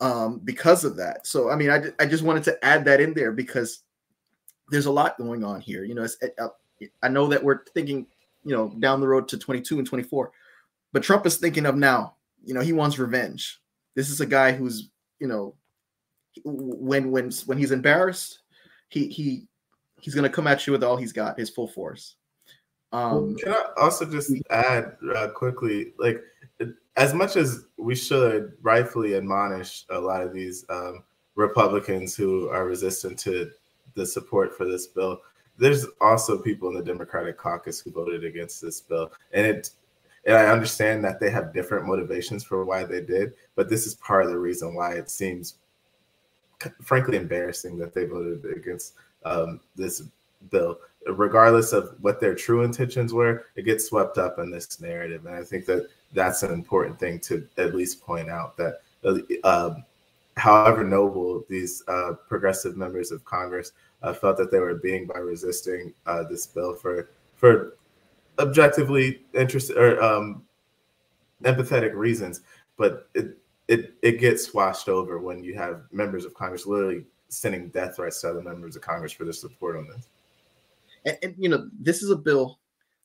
um, because of that. So, I mean, I, I just wanted to add that in there because there's a lot going on here. You know, uh, I know that we're thinking, you know, down the road to 22 and 24, but Trump is thinking of now. You know, he wants revenge. This is a guy who's, you know, when when when he's embarrassed, he he he's gonna come at you with all he's got, his full force. Um, Can I also just add uh, quickly, like as much as we should rightfully admonish a lot of these um, Republicans who are resistant to the support for this bill, there's also people in the Democratic caucus who voted against this bill, and it. And I understand that they have different motivations for why they did, but this is part of the reason why it seems, frankly, embarrassing that they voted against um, this bill regardless of what their true intentions were, it gets swept up in this narrative. And I think that that's an important thing to at least point out that, uh, however noble these uh, progressive members of Congress uh, felt that they were being by resisting uh, this bill for for objectively interested or um, empathetic reasons, but it it it gets washed over when you have members of Congress literally sending death threats to other members of Congress for their support on this and, and you know this is a bill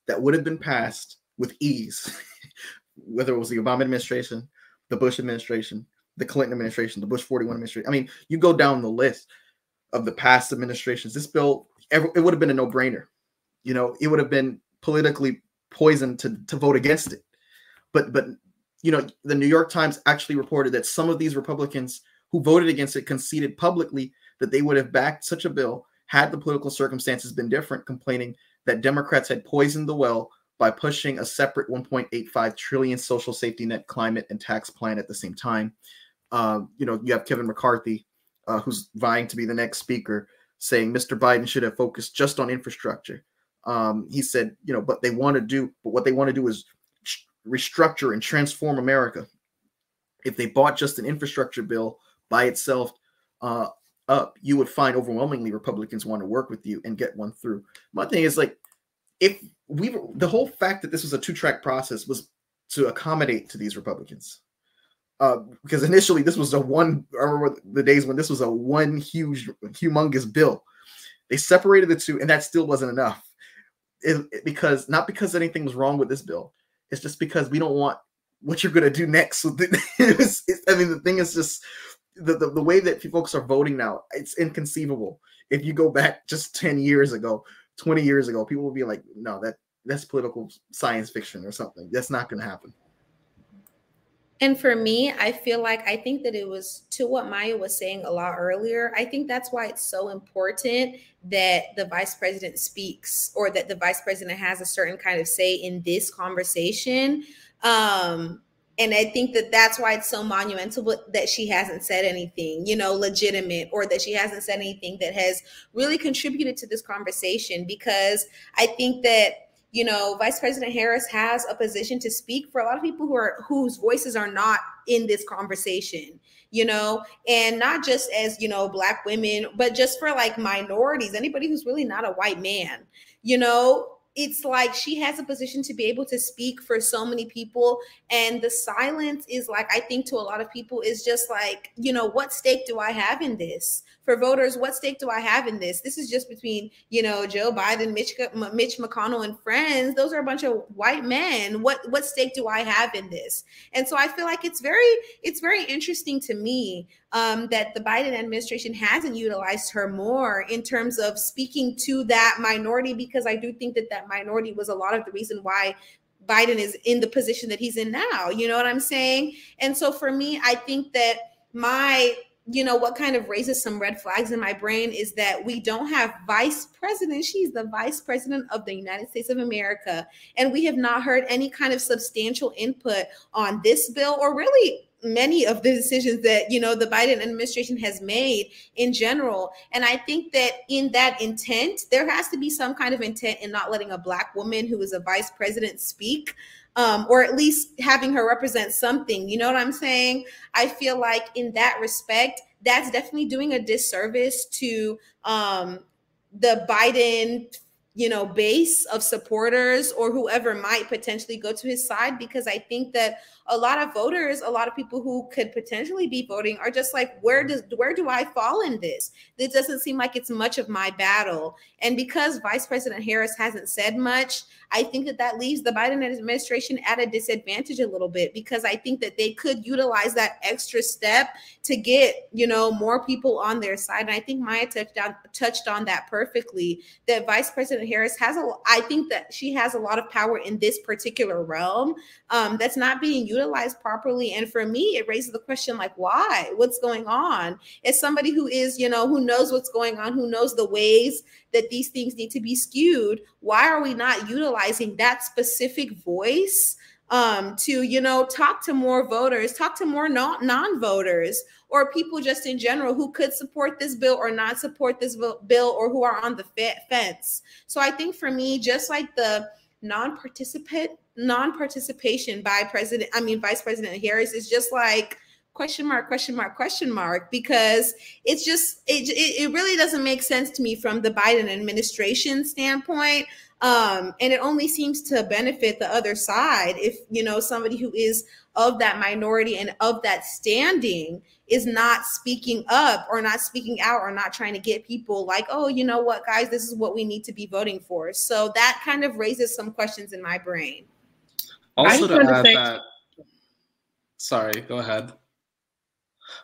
that would have been passed with ease, [laughs] whether it was the Obama administration, the Bush administration, the Clinton administration, the Bush 41 administration. I mean, you go down the list of the past administrations. This bill, it would have been a no-brainer. You know, it would have been politically poisoned to to vote against it. But but you know, the New York Times actually reported that some of these Republicans who voted against it conceded publicly that they would have backed such a bill had the political circumstances been different, complaining that Democrats had poisoned the well by pushing a separate 1.85 trillion social safety net climate and tax plan at the same time. Uh, you know, you have Kevin McCarthy, uh, who's vying to be the next speaker, saying Mr. Biden should have focused just on infrastructure. Um, he said, you know, but they want to do, but what they want to do is restructure and transform America. If they bought just an infrastructure bill by itself, uh, up, you would find overwhelmingly Republicans want to work with you and get one through. My thing is like, if we were the whole fact that this was a two track process was to accommodate to these Republicans. Uh, because initially this was a one, I remember the days when this was a one huge, humongous bill. They separated the two, and that still wasn't enough. It, it, because not because anything was wrong with this bill, it's just because we don't want what you're going to do next. So [laughs] I mean, the thing is just the, the, the way that folks are voting now, it's inconceivable. If you go back just 10 years ago, 20 years ago, people will be like, no, that that's political science fiction or something. That's not going to happen. And for me, I feel like I think that it was to what Maya was saying a lot earlier. I think that's why it's so important that the vice president speaks or that the vice president has a certain kind of say in this conversation. Um, and I think that that's why it's so monumental that she hasn't said anything, you know, legitimate or that she hasn't said anything that has really contributed to this conversation. Because I think that you know, Vice President Harris has a position to speak for a lot of people who are whose voices are not in this conversation, you know, and not just as, you know, black women, but just for like minorities, anybody who's really not a white man, you know, it's like she has a position to be able to speak for so many people and the silence is like i think to a lot of people is just like you know what stake do i have in this for voters, what stake do I have in this? This is just between, you know, Joe Biden, Mitch, Mitch McConnell, and friends. Those are a bunch of white men. What what stake do I have in this? And so I feel like it's very it's very interesting to me um, that the Biden administration hasn't utilized her more in terms of speaking to that minority, because I do think that that minority was a lot of the reason why Biden is in the position that he's in now. You know what I'm saying? And so for me, I think that my you know what kind of raises some red flags in my brain is that we don't have vice president. She's the vice president of the united states of america. And we have not heard any kind of substantial input on this bill or really many of the decisions that you know the Biden administration has made in general. And i think that in that intent there has to be some kind of intent in not letting a black woman who is a vice president speak um, or at least having her represent something you know what i'm saying? I feel like in that respect that's definitely doing a disservice to um, the biden you know base of supporters or whoever might potentially go to his side because i think that a lot of voters, a lot of people who could potentially be voting are just like, where does where do I fall in this? This doesn't seem like it's much of my battle. And because Vice President Harris hasn't said much, I think that that leaves the Biden administration at a disadvantage a little bit because I think that they could utilize that extra step to get you know more people on their side. And I think Maya touched on touched on that perfectly. That Vice President Harris has a, I think that she has a lot of power in this particular realm um, that's not being utilized utilized properly. And for me, it raises the question like, why? What's going on? As somebody who is, you know, who knows what's going on, who knows the ways that these things need to be skewed, why are we not utilizing that specific voice? um, to you know talk to more voters talk to more non- non-voters or people just in general who could support this bill or not support this bill or who are on the fence so i think for me just like the non-participant non-participation by president i mean vice president harris is just like question mark question mark question mark because it's just it, it, really doesn't make sense to me from the biden administration standpoint. Um, and it only seems to benefit the other side if you know somebody who is of that minority and of that standing is not speaking up or not speaking out or not trying to get people like oh you know what guys this is what we need to be voting for. So that kind of raises some questions in my brain also to add to that sorry go ahead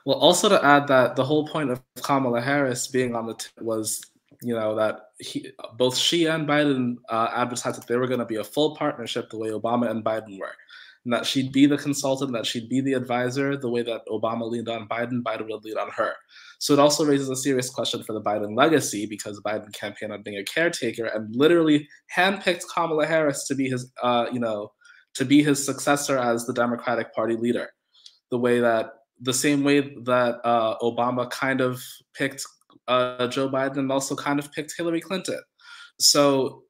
well also to add that the whole point of kamala harris being on the t- was you know that he, both she and Biden uh, advertised that they were going to be a full partnership the way Obama and Biden were, and that she'd be the consultant, that she'd be the advisor the way that Obama leaned on Biden, Biden would lean on her. So it also raises a serious question for the Biden legacy because Biden campaigned on being a caretaker and literally handpicked Kamala Harris to be his, uh, you know, to be his successor as the Democratic Party leader, the way that the same way that uh, Obama kind of picked uh, Joe Biden also kind of picked Hillary Clinton. So,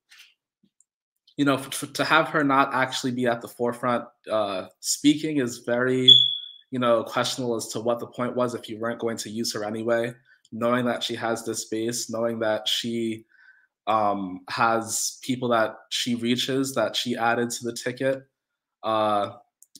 you know, to have her not actually be at the forefront uh, speaking is very, you know, questionable as to what the point was if you weren't going to use her anyway. Knowing that she has this base, knowing that she um, has people that she reaches that she added to the ticket, uh,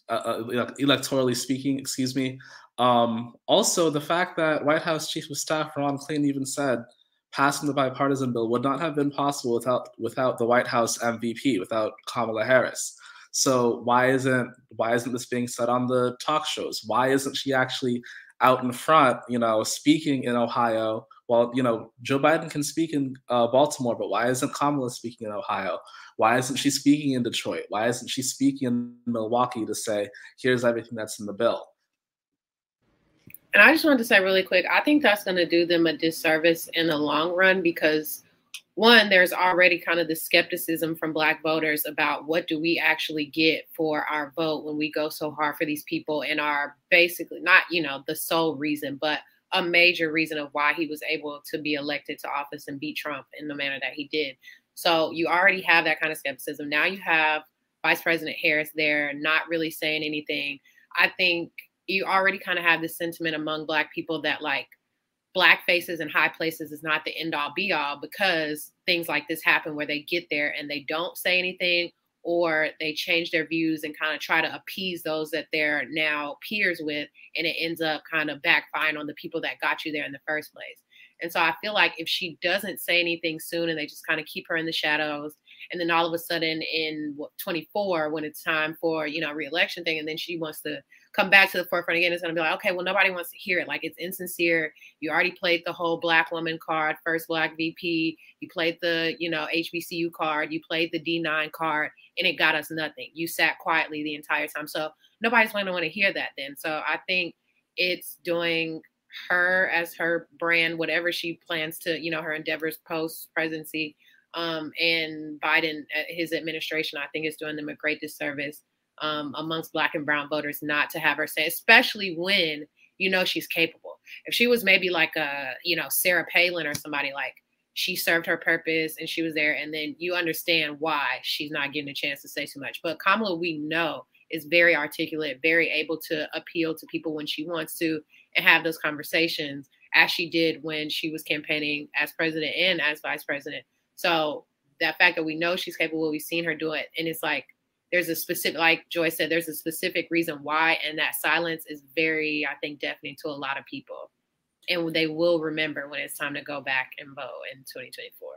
uh, uh electorally speaking, excuse me, um, also, the fact that White House Chief of Staff Ron Klain even said passing the bipartisan bill would not have been possible without without the White House MVP, without Kamala Harris. So why isn't why isn't this being said on the talk shows? Why isn't she actually out in front, you know, speaking in Ohio? Well, you know, Joe Biden can speak in uh, Baltimore, but why isn't Kamala speaking in Ohio? Why isn't she speaking in Detroit? Why isn't she speaking in Milwaukee to say, here's everything that's in the bill? And I just wanted to say really quick, I think that's going to do them a disservice in the long run because one, there's already kind of the skepticism from black voters about what do we actually get for our vote when we go so hard for these people and are basically not, you know, the sole reason, but a major reason of why he was able to be elected to office and beat Trump in the manner that he did. So you already have that kind of skepticism. Now you have Vice President Harris there not really saying anything. I think you already kind of have this sentiment among black people that like black faces in high places is not the end all be all because things like this happen where they get there and they don't say anything or they change their views and kind of try to appease those that they're now peers with and it ends up kind of backfiring on the people that got you there in the first place And so I feel like if she doesn't say anything soon and they just kind of keep her in the shadows, and then all of a sudden in what, 24, when it's time for, you know, reelection thing, and then she wants to come back to the forefront again, it's going to be like, okay, well, nobody wants to hear it. Like it's insincere. You already played the whole black woman card, first black VP. You played the, you know, HBCU card. You played the D9 card, and it got us nothing. You sat quietly the entire time. So nobody's going to want to hear that then. So I think it's doing her as her brand, whatever she plans to, you know, her endeavors post presidency. Um, and Biden, uh, his administration, I think is doing them a great disservice um, amongst Black and Brown voters not to have her say, especially when you know she's capable. If she was maybe like a, you know, Sarah Palin or somebody like she served her purpose and she was there, and then you understand why she's not getting a chance to say too much. But Kamala, we know, is very articulate, very able to appeal to people when she wants to and have those conversations as she did when she was campaigning as president and as vice president. So that fact that we know she's capable, we've seen her do it, and it's like there's a specific, like Joy said, there's a specific reason why, and that silence is very, I think, deafening to a lot of people, and they will remember when it's time to go back and vote in 2024.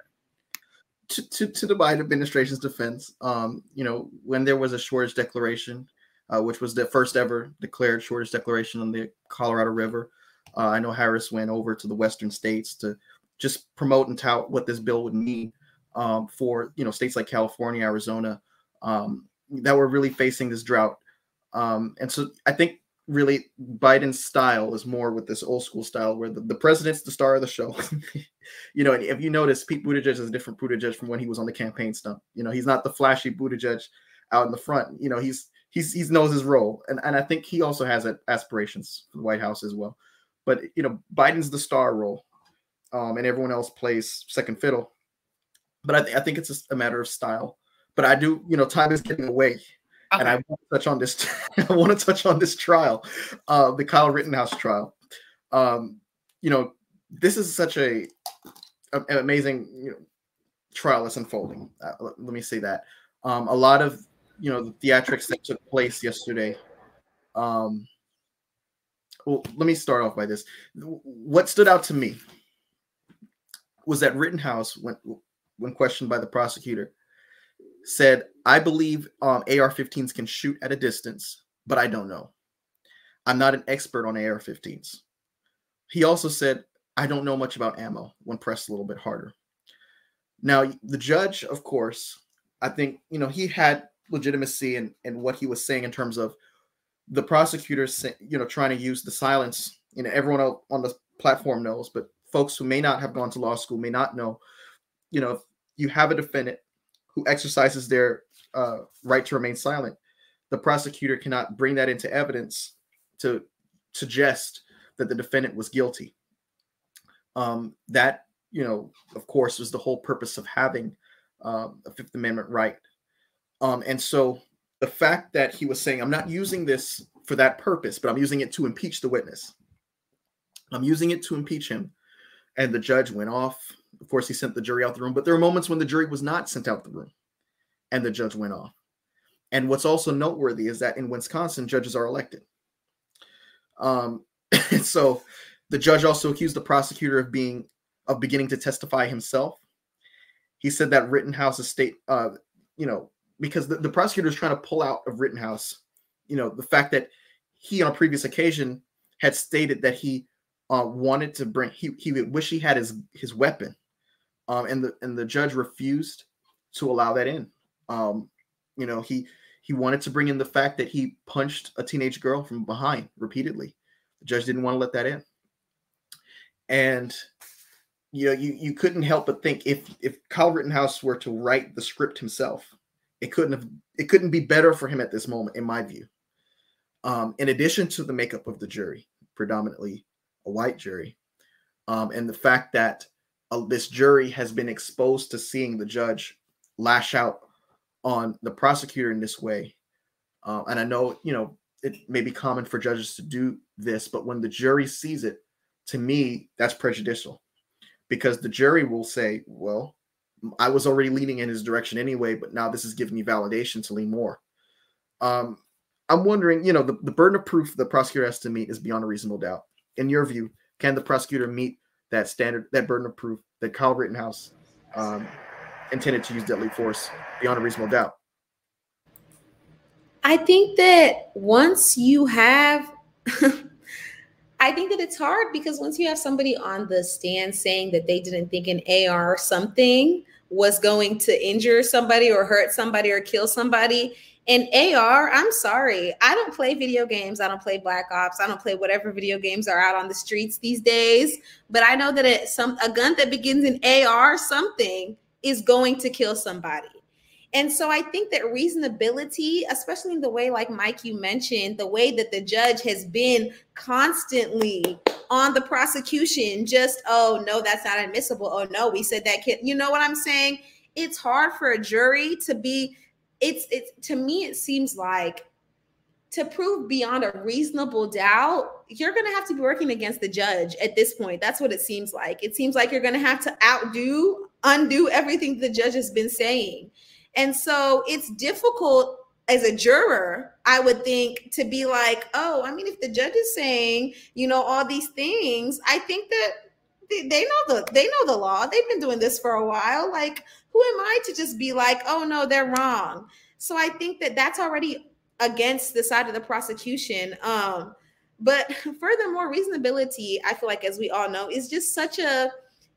To, to, to the Biden administration's defense, um, you know, when there was a shortage declaration, uh, which was the first ever declared shortage declaration on the Colorado River, uh, I know Harris went over to the western states to just promote and tout what this bill would mean um, for you know states like California, Arizona, um, that were really facing this drought. Um, and so I think really Biden's style is more with this old school style where the, the president's the star of the show. [laughs] you know, and if you notice, Pete Buttigieg is a different Buttigieg from when he was on the campaign stump. You know, he's not the flashy Buttigieg out in the front. You know, he's he's he knows his role, and and I think he also has aspirations for the White House as well. But you know, Biden's the star role, um, and everyone else plays second fiddle. But I, th- I think it's just a matter of style. But I do, you know, time is getting away, okay. and I want to touch on this. [laughs] I want to touch on this trial, uh, the Kyle Rittenhouse trial. Um, you know, this is such a, a an amazing you know, trial that's unfolding. Uh, let, let, me say that. Um, a lot of you know the theatrics that took place yesterday. Um, well, let me start off by this. What stood out to me was that Rittenhouse, when when questioned by the prosecutor, said, "I believe um, AR-15s can shoot at a distance, but I don't know. I'm not an expert on AR-15s." He also said, "I don't know much about ammo." When pressed a little bit harder. Now, the judge, of course, I think you know he had legitimacy and in what he was saying in terms of the prosecutors, you know, trying to use the silence. You know, everyone on the platform knows, but folks who may not have gone to law school may not know, you know, you have a defendant who exercises their uh, right to remain silent, the prosecutor cannot bring that into evidence to suggest that the defendant was guilty. Um, that, you know, of course, was the whole purpose of having um, a Fifth Amendment right. Um, and so the fact that he was saying, I'm not using this for that purpose, but I'm using it to impeach the witness. I'm using it to impeach him and the judge went off. Of course, he sent the jury out the room, but there were moments when the jury was not sent out the room and the judge went off. And what's also noteworthy is that in Wisconsin, judges are elected. Um, [laughs] so the judge also accused the prosecutor of being of beginning to testify himself. He said that Rittenhouse's state, uh, you know, because the, the prosecutor is trying to pull out of Rittenhouse, you know, the fact that he on a previous occasion had stated that he uh, wanted to bring he he wish he had his his weapon, um, and the and the judge refused to allow that in. Um, you know he he wanted to bring in the fact that he punched a teenage girl from behind repeatedly. The judge didn't want to let that in, and you know you you couldn't help but think if if Kyle Rittenhouse were to write the script himself, it couldn't have it couldn't be better for him at this moment, in my view. Um, in addition to the makeup of the jury, predominantly a white jury, um, and the fact that uh, this jury has been exposed to seeing the judge lash out on the prosecutor in this way. Uh, and I know, you know, it may be common for judges to do this, but when the jury sees it, to me, that's prejudicial because the jury will say, well, I was already leaning in his direction anyway, but now this is giving me validation to lean more. Um, I'm wondering, you know, the, the burden of proof the prosecutor has to meet is beyond a reasonable doubt in your view, can the prosecutor meet that standard, that burden of proof that Kyle Rittenhouse um, intended to use deadly force beyond a reasonable doubt? I think that once you have, [laughs] I think that it's hard because once you have somebody on the stand saying that they didn't think an AR or something was going to injure somebody or hurt somebody or kill somebody, and AR, I'm sorry, I don't play video games. I don't play Black Ops. I don't play whatever video games are out on the streets these days. But I know that it, some a gun that begins in AR something is going to kill somebody. And so I think that reasonability, especially in the way, like Mike, you mentioned, the way that the judge has been constantly on the prosecution, just, oh, no, that's not admissible. Oh, no, we said that kid. You know what I'm saying? It's hard for a jury to be it's it's to me it seems like to prove beyond a reasonable doubt, you're going to have to be working against the judge at this point. That's what it seems like. It seems like you're going to have to outdo, undo everything the judge has been saying. And so it's difficult as a juror, I would think, to be like, oh, I mean, if the judge is saying, you know, all these things, I think that they, know the they know the law. They've been doing this for a while. Like, who am I to just be like, oh no, they're wrong? So I think that that's already against the side of the prosecution. Um, but [laughs] furthermore, reasonability, I feel like, as we all know, is just such a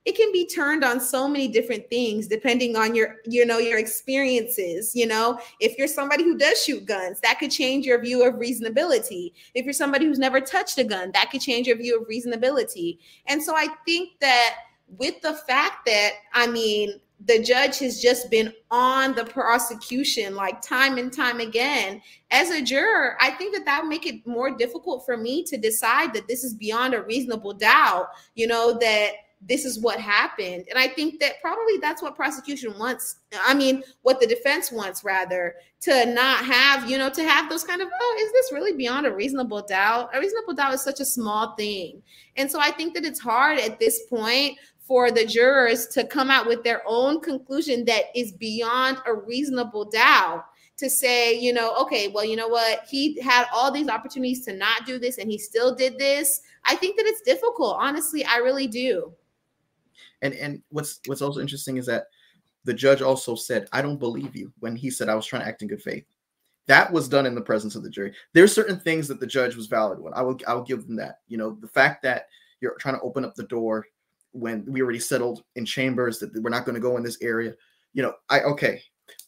it can be turned on so many different things depending on your you know your experiences you know? If you're somebody who does shoot guns that could change your view of reasonability. If you're somebody who's never touched a gun that could change your view of reasonability. And so i think that with the fact that i mean the judge has just been on the prosecution like time and time again as a juror i think that that would make it more difficult for me to decide that this is beyond a reasonable doubt you know that this is what happened and i think that probably that's what prosecution wants i mean what the defense wants rather to not have you know to have those kind of oh is this really beyond a reasonable doubt a reasonable doubt is such a small thing and so i think that it's hard at this point for the jurors to come out with their own conclusion that is beyond a reasonable doubt to say, you know, okay, well, you know what? He had all these opportunities to not do this and he still did this. I think that it's difficult. Honestly, I really do. And and what's what's also interesting is that the judge also said, I don't believe you when he said I was trying to act in good faith. That was done in the presence of the jury. There's certain things that the judge was valid when I will I will give them that. You know, the fact that you're trying to open up the door when we already settled in chambers that we're not going to go in this area you know i okay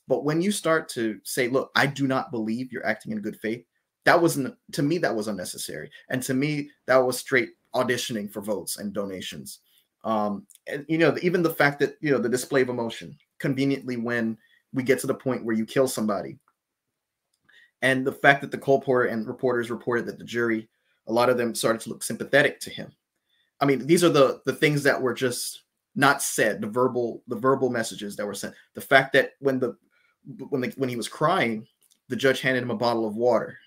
but when you start to say look i do not believe you're acting in good faith that wasn't to me that was unnecessary and to me that was straight auditioning for votes and donations um and you know even the fact that you know the display of emotion conveniently when we get to the point where you kill somebody and the fact that the colporteur and reporters reported that the jury a lot of them started to look sympathetic to him I mean, these are the the things that were just not said, the verbal the verbal messages that were sent. The fact that when the when the when he was crying, the judge handed him a bottle of water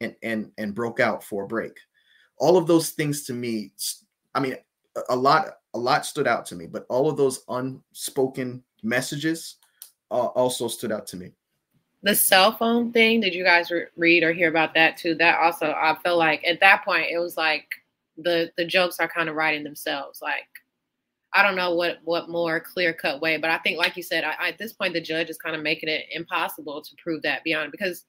and and and broke out for a break. All of those things to me, I mean, a lot a lot stood out to me, but all of those unspoken messages uh, also stood out to me. The cell phone thing, did you guys re- read or hear about that too? That also, I feel like at that point it was like the the jokes are kind of writing themselves. Like I don't know what what more clear cut way, but I think like you said, I, at this point the judge is kind of making it impossible to prove that beyond because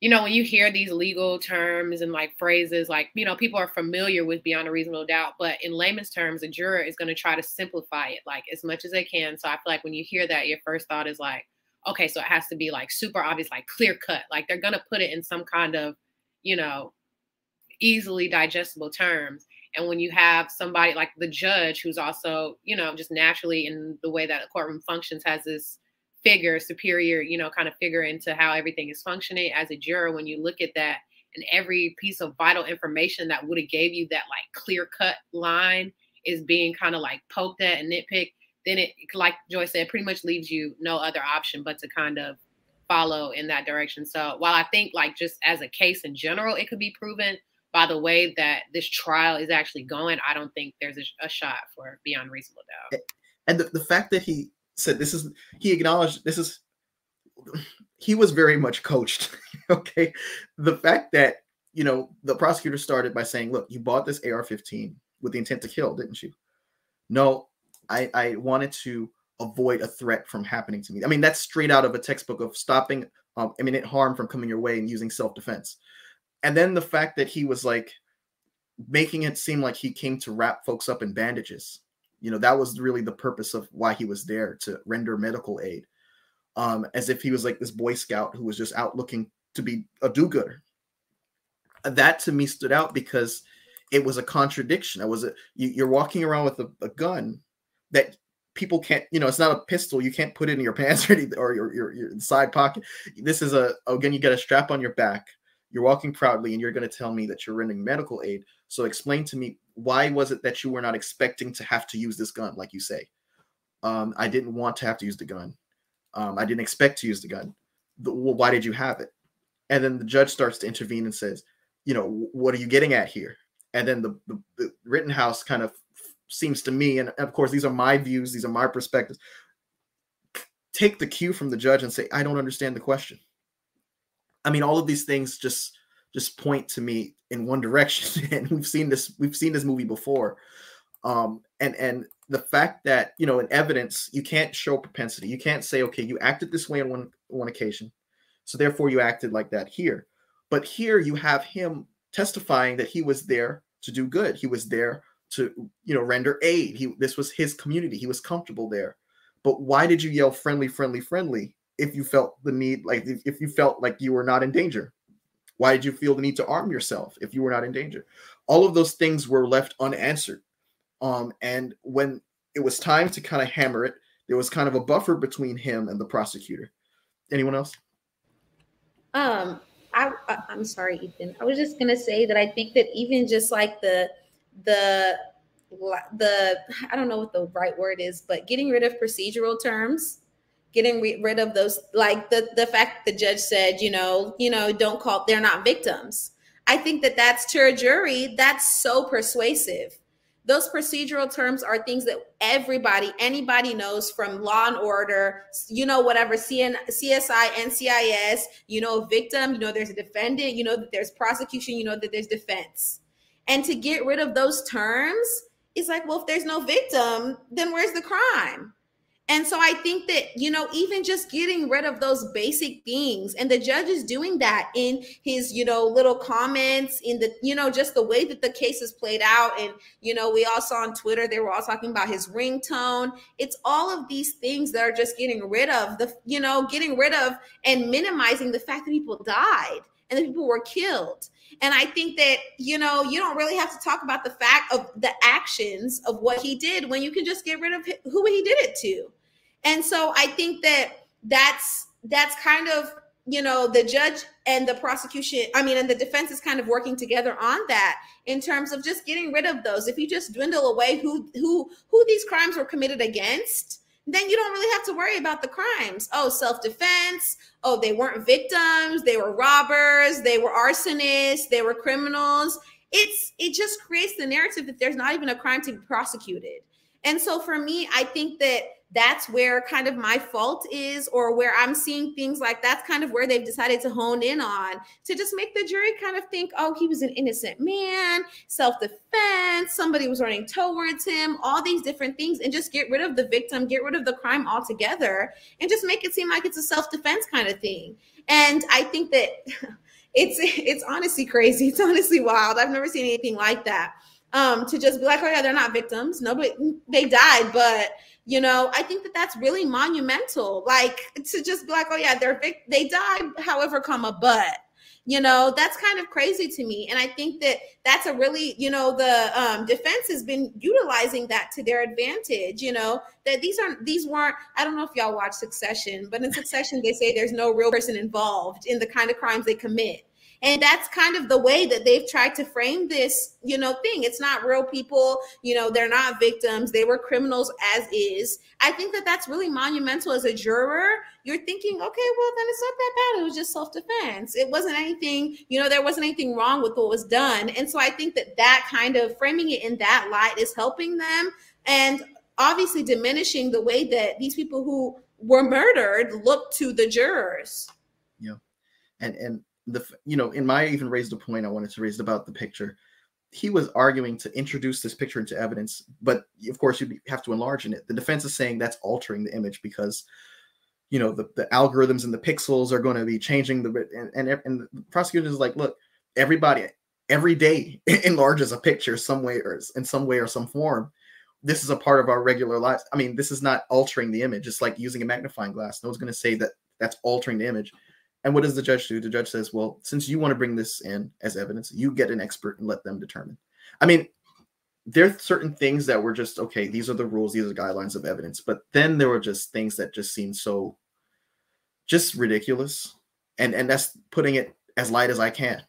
you know when you hear these legal terms and like phrases like you know people are familiar with beyond a reasonable doubt but in layman's terms a juror is going to try to simplify it like as much as they can so i feel like when you hear that your first thought is like okay so it has to be like super obvious like clear cut like they're going to put it in some kind of you know easily digestible terms. And when you have somebody like the judge, who's also, you know, just naturally in the way that a courtroom functions, has this figure, superior, you know, kind of figure into how everything is functioning as a juror, when you look at that and every piece of vital information that would have gave you that like clear cut line is being kind of like poked at and nitpicked, then it, like Joy said, pretty much leaves you no other option but to kind of follow in that direction. So while I think like just as a case in general, it could be proven, by the way that this trial is actually going, I don't think there's a, a shot for beyond reasonable doubt. And the, the fact that he said this is, he acknowledged this is, he was very much coached. [laughs] okay. The fact that, you know, the prosecutor started by saying, look, you bought this AR 15 with the intent to kill, didn't you? no, I, I wanted to avoid a threat from happening to me. I mean, that's straight out of a textbook of stopping um, imminent harm from coming your way and using self defense. And then the fact that he was like making it seem like he came to wrap folks up in bandages. You know, that was really the purpose of why he was there to render medical aid. Um, as if he was like this Boy Scout who was just out looking to be a do gooder. That to me stood out because it was a contradiction. i was a you, are walking around with a, a gun that people can't you know it's not a pistol you can't put it in your [laughs] pants or, anything, or your, your, your side pocket this is a again you get a strap on your back you're walking proudly and you're going to tell me that you're rendering medical aid so explain to me why was it that you were not expecting to have to use this gun like you say um, i didn't want to have to use the gun um, i didn't expect to use the gun the, well, why did you have it and then the judge starts to intervene and says you know what are you getting at here and then the, the, the rittenhouse kind of seems to me, and of course, these are my views, these are my perspectives. Take the cue from the judge and say, I don't understand the question. I mean, all of these things just just point to me in one direction. [laughs] and we've seen this, we've seen this movie before. Um, and and the fact that you know in evidence you can't show propensity. You can't say, okay, you acted this way on one one occasion, so therefore you acted like that here. But here you have him testifying that he was there to do good. He was there to you know render aid. He this was his community. He was comfortable there. But why did you yell friendly, friendly, friendly if you felt the need like if, if you felt like you were not in danger? Why did you feel the need to arm yourself if you were not in danger? All of those things were left unanswered. Um, and when it was time to kind of hammer it, there was kind of a buffer between him and the prosecutor. Anyone else? Um, I, I I'm sorry, Ethan. I was just gonna say that I think that even just like the the the I don't know what the right word is, but getting rid of procedural terms, getting rid of those like the the fact the judge said, you know, you know, don't call they're not victims. I think that that's to a jury that's so persuasive. Those procedural terms are things that everybody, anybody knows from Law and Order, you know, whatever CN, CSI, NCIS. You know, victim. You know, there's a defendant. You know that there's prosecution. You know that there's defense and to get rid of those terms, it's like, well, if there's no victim, then where's the crime? And so I think that, you know, even just getting rid of those basic things, and the judge is doing that in his, you know, little comments, in the, you know, just the way that the case is played out. And, you know, we all saw on Twitter, they were all talking about his ringtone. It's all of these things that are just getting rid of the, you know, getting rid of and minimizing the fact that people died and that people were killed. And I think that, you know, you don't really have to talk about the fact of the actions of what he did when you can just get rid of who he did it to. And so I think that that's that's kind of, you know, the judge and the prosecution, I mean, and the defense is kind of working together on that in terms of just getting rid of those. If you just dwindle away who who who these crimes were committed against, then you don't really have to worry about the crimes. Oh, self defense. Oh, they weren't victims. They were robbers. They were arsonists. They were criminals. It's it just creates the narrative that there's not even a crime to be prosecuted. And so for me, I think that that's where kind of my fault is, or where I'm seeing things like that's kind of where they've decided to hone in on to just make the jury kind of think, oh, he was an innocent man, self defense, somebody was running towards him, all these different things, and just get rid of the victim, get rid of the crime altogether, and just make it seem like it's a self defense kind of thing. And I think that [laughs] it's it's honestly crazy. It's honestly wild. I've never seen anything like that. Um, to just be like, oh yeah, they're not victims. Nobody, they died, but you know i think that that's really monumental like to just be like oh yeah they're they died however comma but you know that's kind of crazy to me. And i think that that's a really you know the um, defense has been utilizing that to their advantage you know that these aren't these weren't i don't know if y'all watch succession but in succession they say there's no real person involved in the kind of crimes they commit and that's kind of the way that they've tried to frame this, you know, thing. It's not real people, you know, they're not victims. They were criminals as is. I think that that's really monumental as a juror. You're thinking, okay, well, then it's not that bad. It was just self defense. It wasn't anything, you know, there wasn't anything wrong with what was done. And so I think that that kind of framing it in that light is helping them and obviously diminishing the way that these people who were murdered look to the jurors. Yeah. And and the you know in my even raised a point i wanted to raise about the picture he was arguing to introduce this picture into evidence, but of course you have to enlarge in it. The defense is saying that's altering the image because you know the, the algorithms and the pixels are going to be changing the and, and, and the prosecutor is like, look, everybody every day [laughs] enlarges a picture some way or in some way or some form. This is a part of our regular lives. I mean, this is not altering the image. It's like using a magnifying glass. No one's going to say that that's altering the image. And what does the judge do? The judge says, well, since you want to bring this in as evidence, you get an expert and let them determine. I mean, there are certain things that were just okay, these are the rules, these are the guidelines of evidence. But then there were just things that just seemed so just ridiculous. And and that's putting it as light as I can.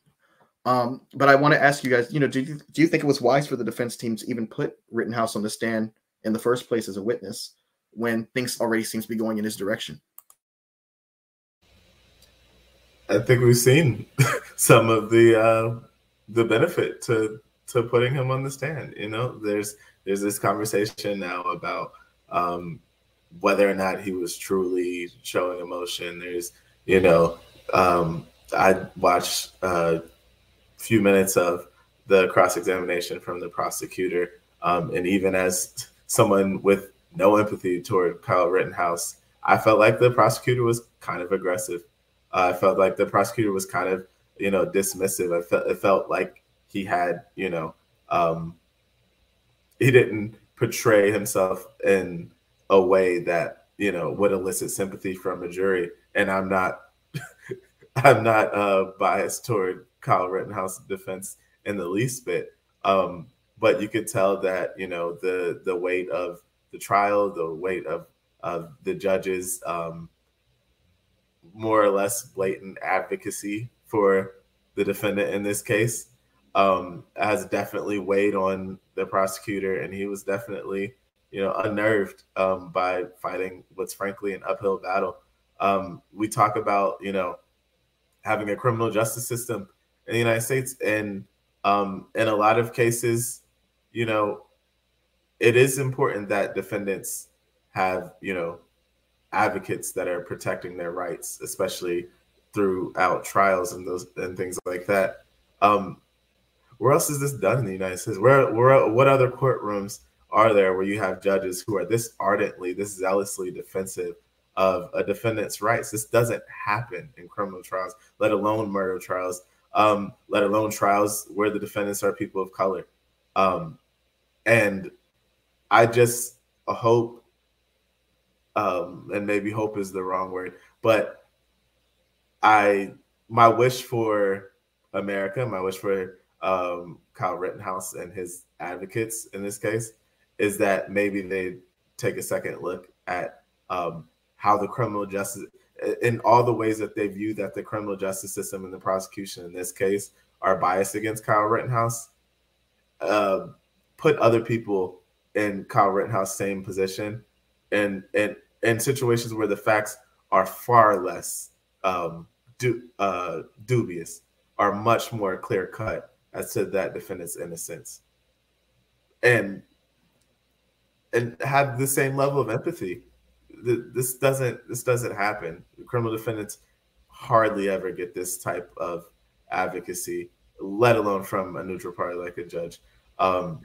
Um, but I want to ask you guys, you know, do you, do you think it was wise for the defense team to even put Rittenhouse on the stand in the first place as a witness when things already seems to be going in his direction? I think we've seen [laughs] some of the uh, the benefit to to putting him on the stand. You know, there's there's this conversation now about um, whether or not he was truly showing emotion. There's you know, um, I watched a few minutes of the cross examination from the prosecutor, um, and even as someone with no empathy toward Kyle Rittenhouse, I felt like the prosecutor was kind of aggressive uh, I felt like the prosecutor was kind of, you know, dismissive. I felt it felt like he had, you know, um, he didn't portray himself in a way that you know would elicit sympathy from a jury. And I'm not, [laughs] I'm not uh, biased toward Kyle Rittenhouse defense in the least bit. Um, but you could tell that you know the the weight of the trial, the weight of of the judges. Um, more or less blatant advocacy for the defendant in this case um, has definitely weighed on the prosecutor, and he was definitely, you know, unnerved um, by fighting what's frankly an uphill battle. Um, we talk about, you know, having a criminal justice system in the United States, and um, in a lot of cases, you know, it is important that defendants have, you know, advocates that are protecting their rights, especially throughout trials and those and things like that. Um, where else is this done in the United States? Where, where, what other courtrooms are there where you have judges who are this ardently, this zealously defensive of a defendant's rights? This doesn't happen in criminal trials, let alone murder trials, um, let alone trials where the defendants are people of color. Um, and I just hope um, and maybe hope is the wrong word, but I my wish for America, my wish for um, Kyle Rittenhouse and his advocates in this case is that maybe they take a second look at um, how the criminal justice, in all the ways that they view that the criminal justice system and the prosecution in this case are biased against Kyle Rittenhouse, uh, put other people in Kyle Rittenhouse same position and and in situations where the facts are far less um, du- uh, dubious, are much more clear cut as to that defendant's innocence, and and have the same level of empathy. This doesn't this doesn't happen. Criminal defendants hardly ever get this type of advocacy, let alone from a neutral party like a judge. Um,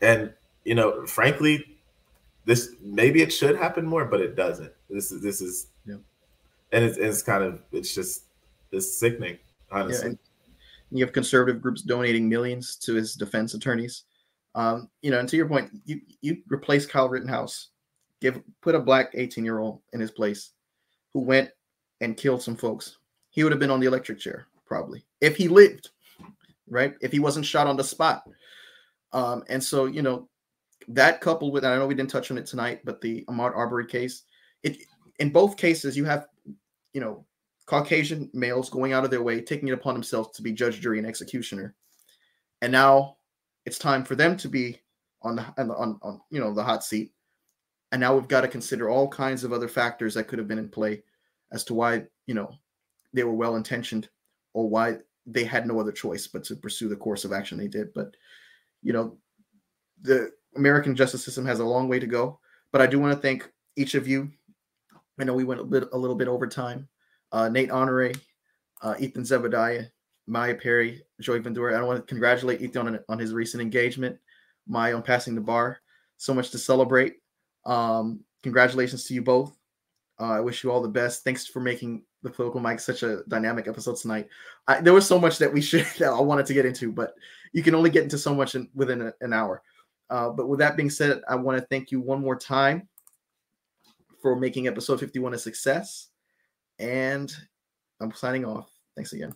and you know, frankly, this maybe it should happen more, but it doesn't. This is this is yeah. and it's, it's kind of it's just it's sickening, honestly. Yeah, you have conservative groups donating millions to his defense attorneys. Um, you know, and to your point, you you replace Kyle Rittenhouse, give put a black 18 year old in his place who went and killed some folks. He would have been on the electric chair probably if he lived, right? If he wasn't shot on the spot. Um, and so, you know, that coupled with, I know we didn't touch on it tonight, but the Ahmaud Arbery case, it in both cases you have, you know, Caucasian males going out of their way, taking it upon themselves to be judge, jury, and executioner, and now it's time for them to be on the on, on you know the hot seat, and now we've got to consider all kinds of other factors that could have been in play as to why you know they were well intentioned or why they had no other choice but to pursue the course of action they did. But you know, the American justice system has a long way to go. But I do want to thank each of you. I know we went a bit a little bit over time. Uh, Nate Honore, uh, Ethan Zebediah, Maya Perry, Joy Ventura. I want to congratulate Ethan on, on his recent engagement. Maya on passing the bar. So much to celebrate. Um, congratulations to you both. Uh, I wish you all the best. Thanks for making the Political Mike such a dynamic episode tonight. I, there was so much that we [laughs] should that I wanted to get into, but you can only get into so much in, within a, an hour. Uh, but with that being said, I want to thank you one more time for making episode 51 a success. And I'm signing off. Thanks again.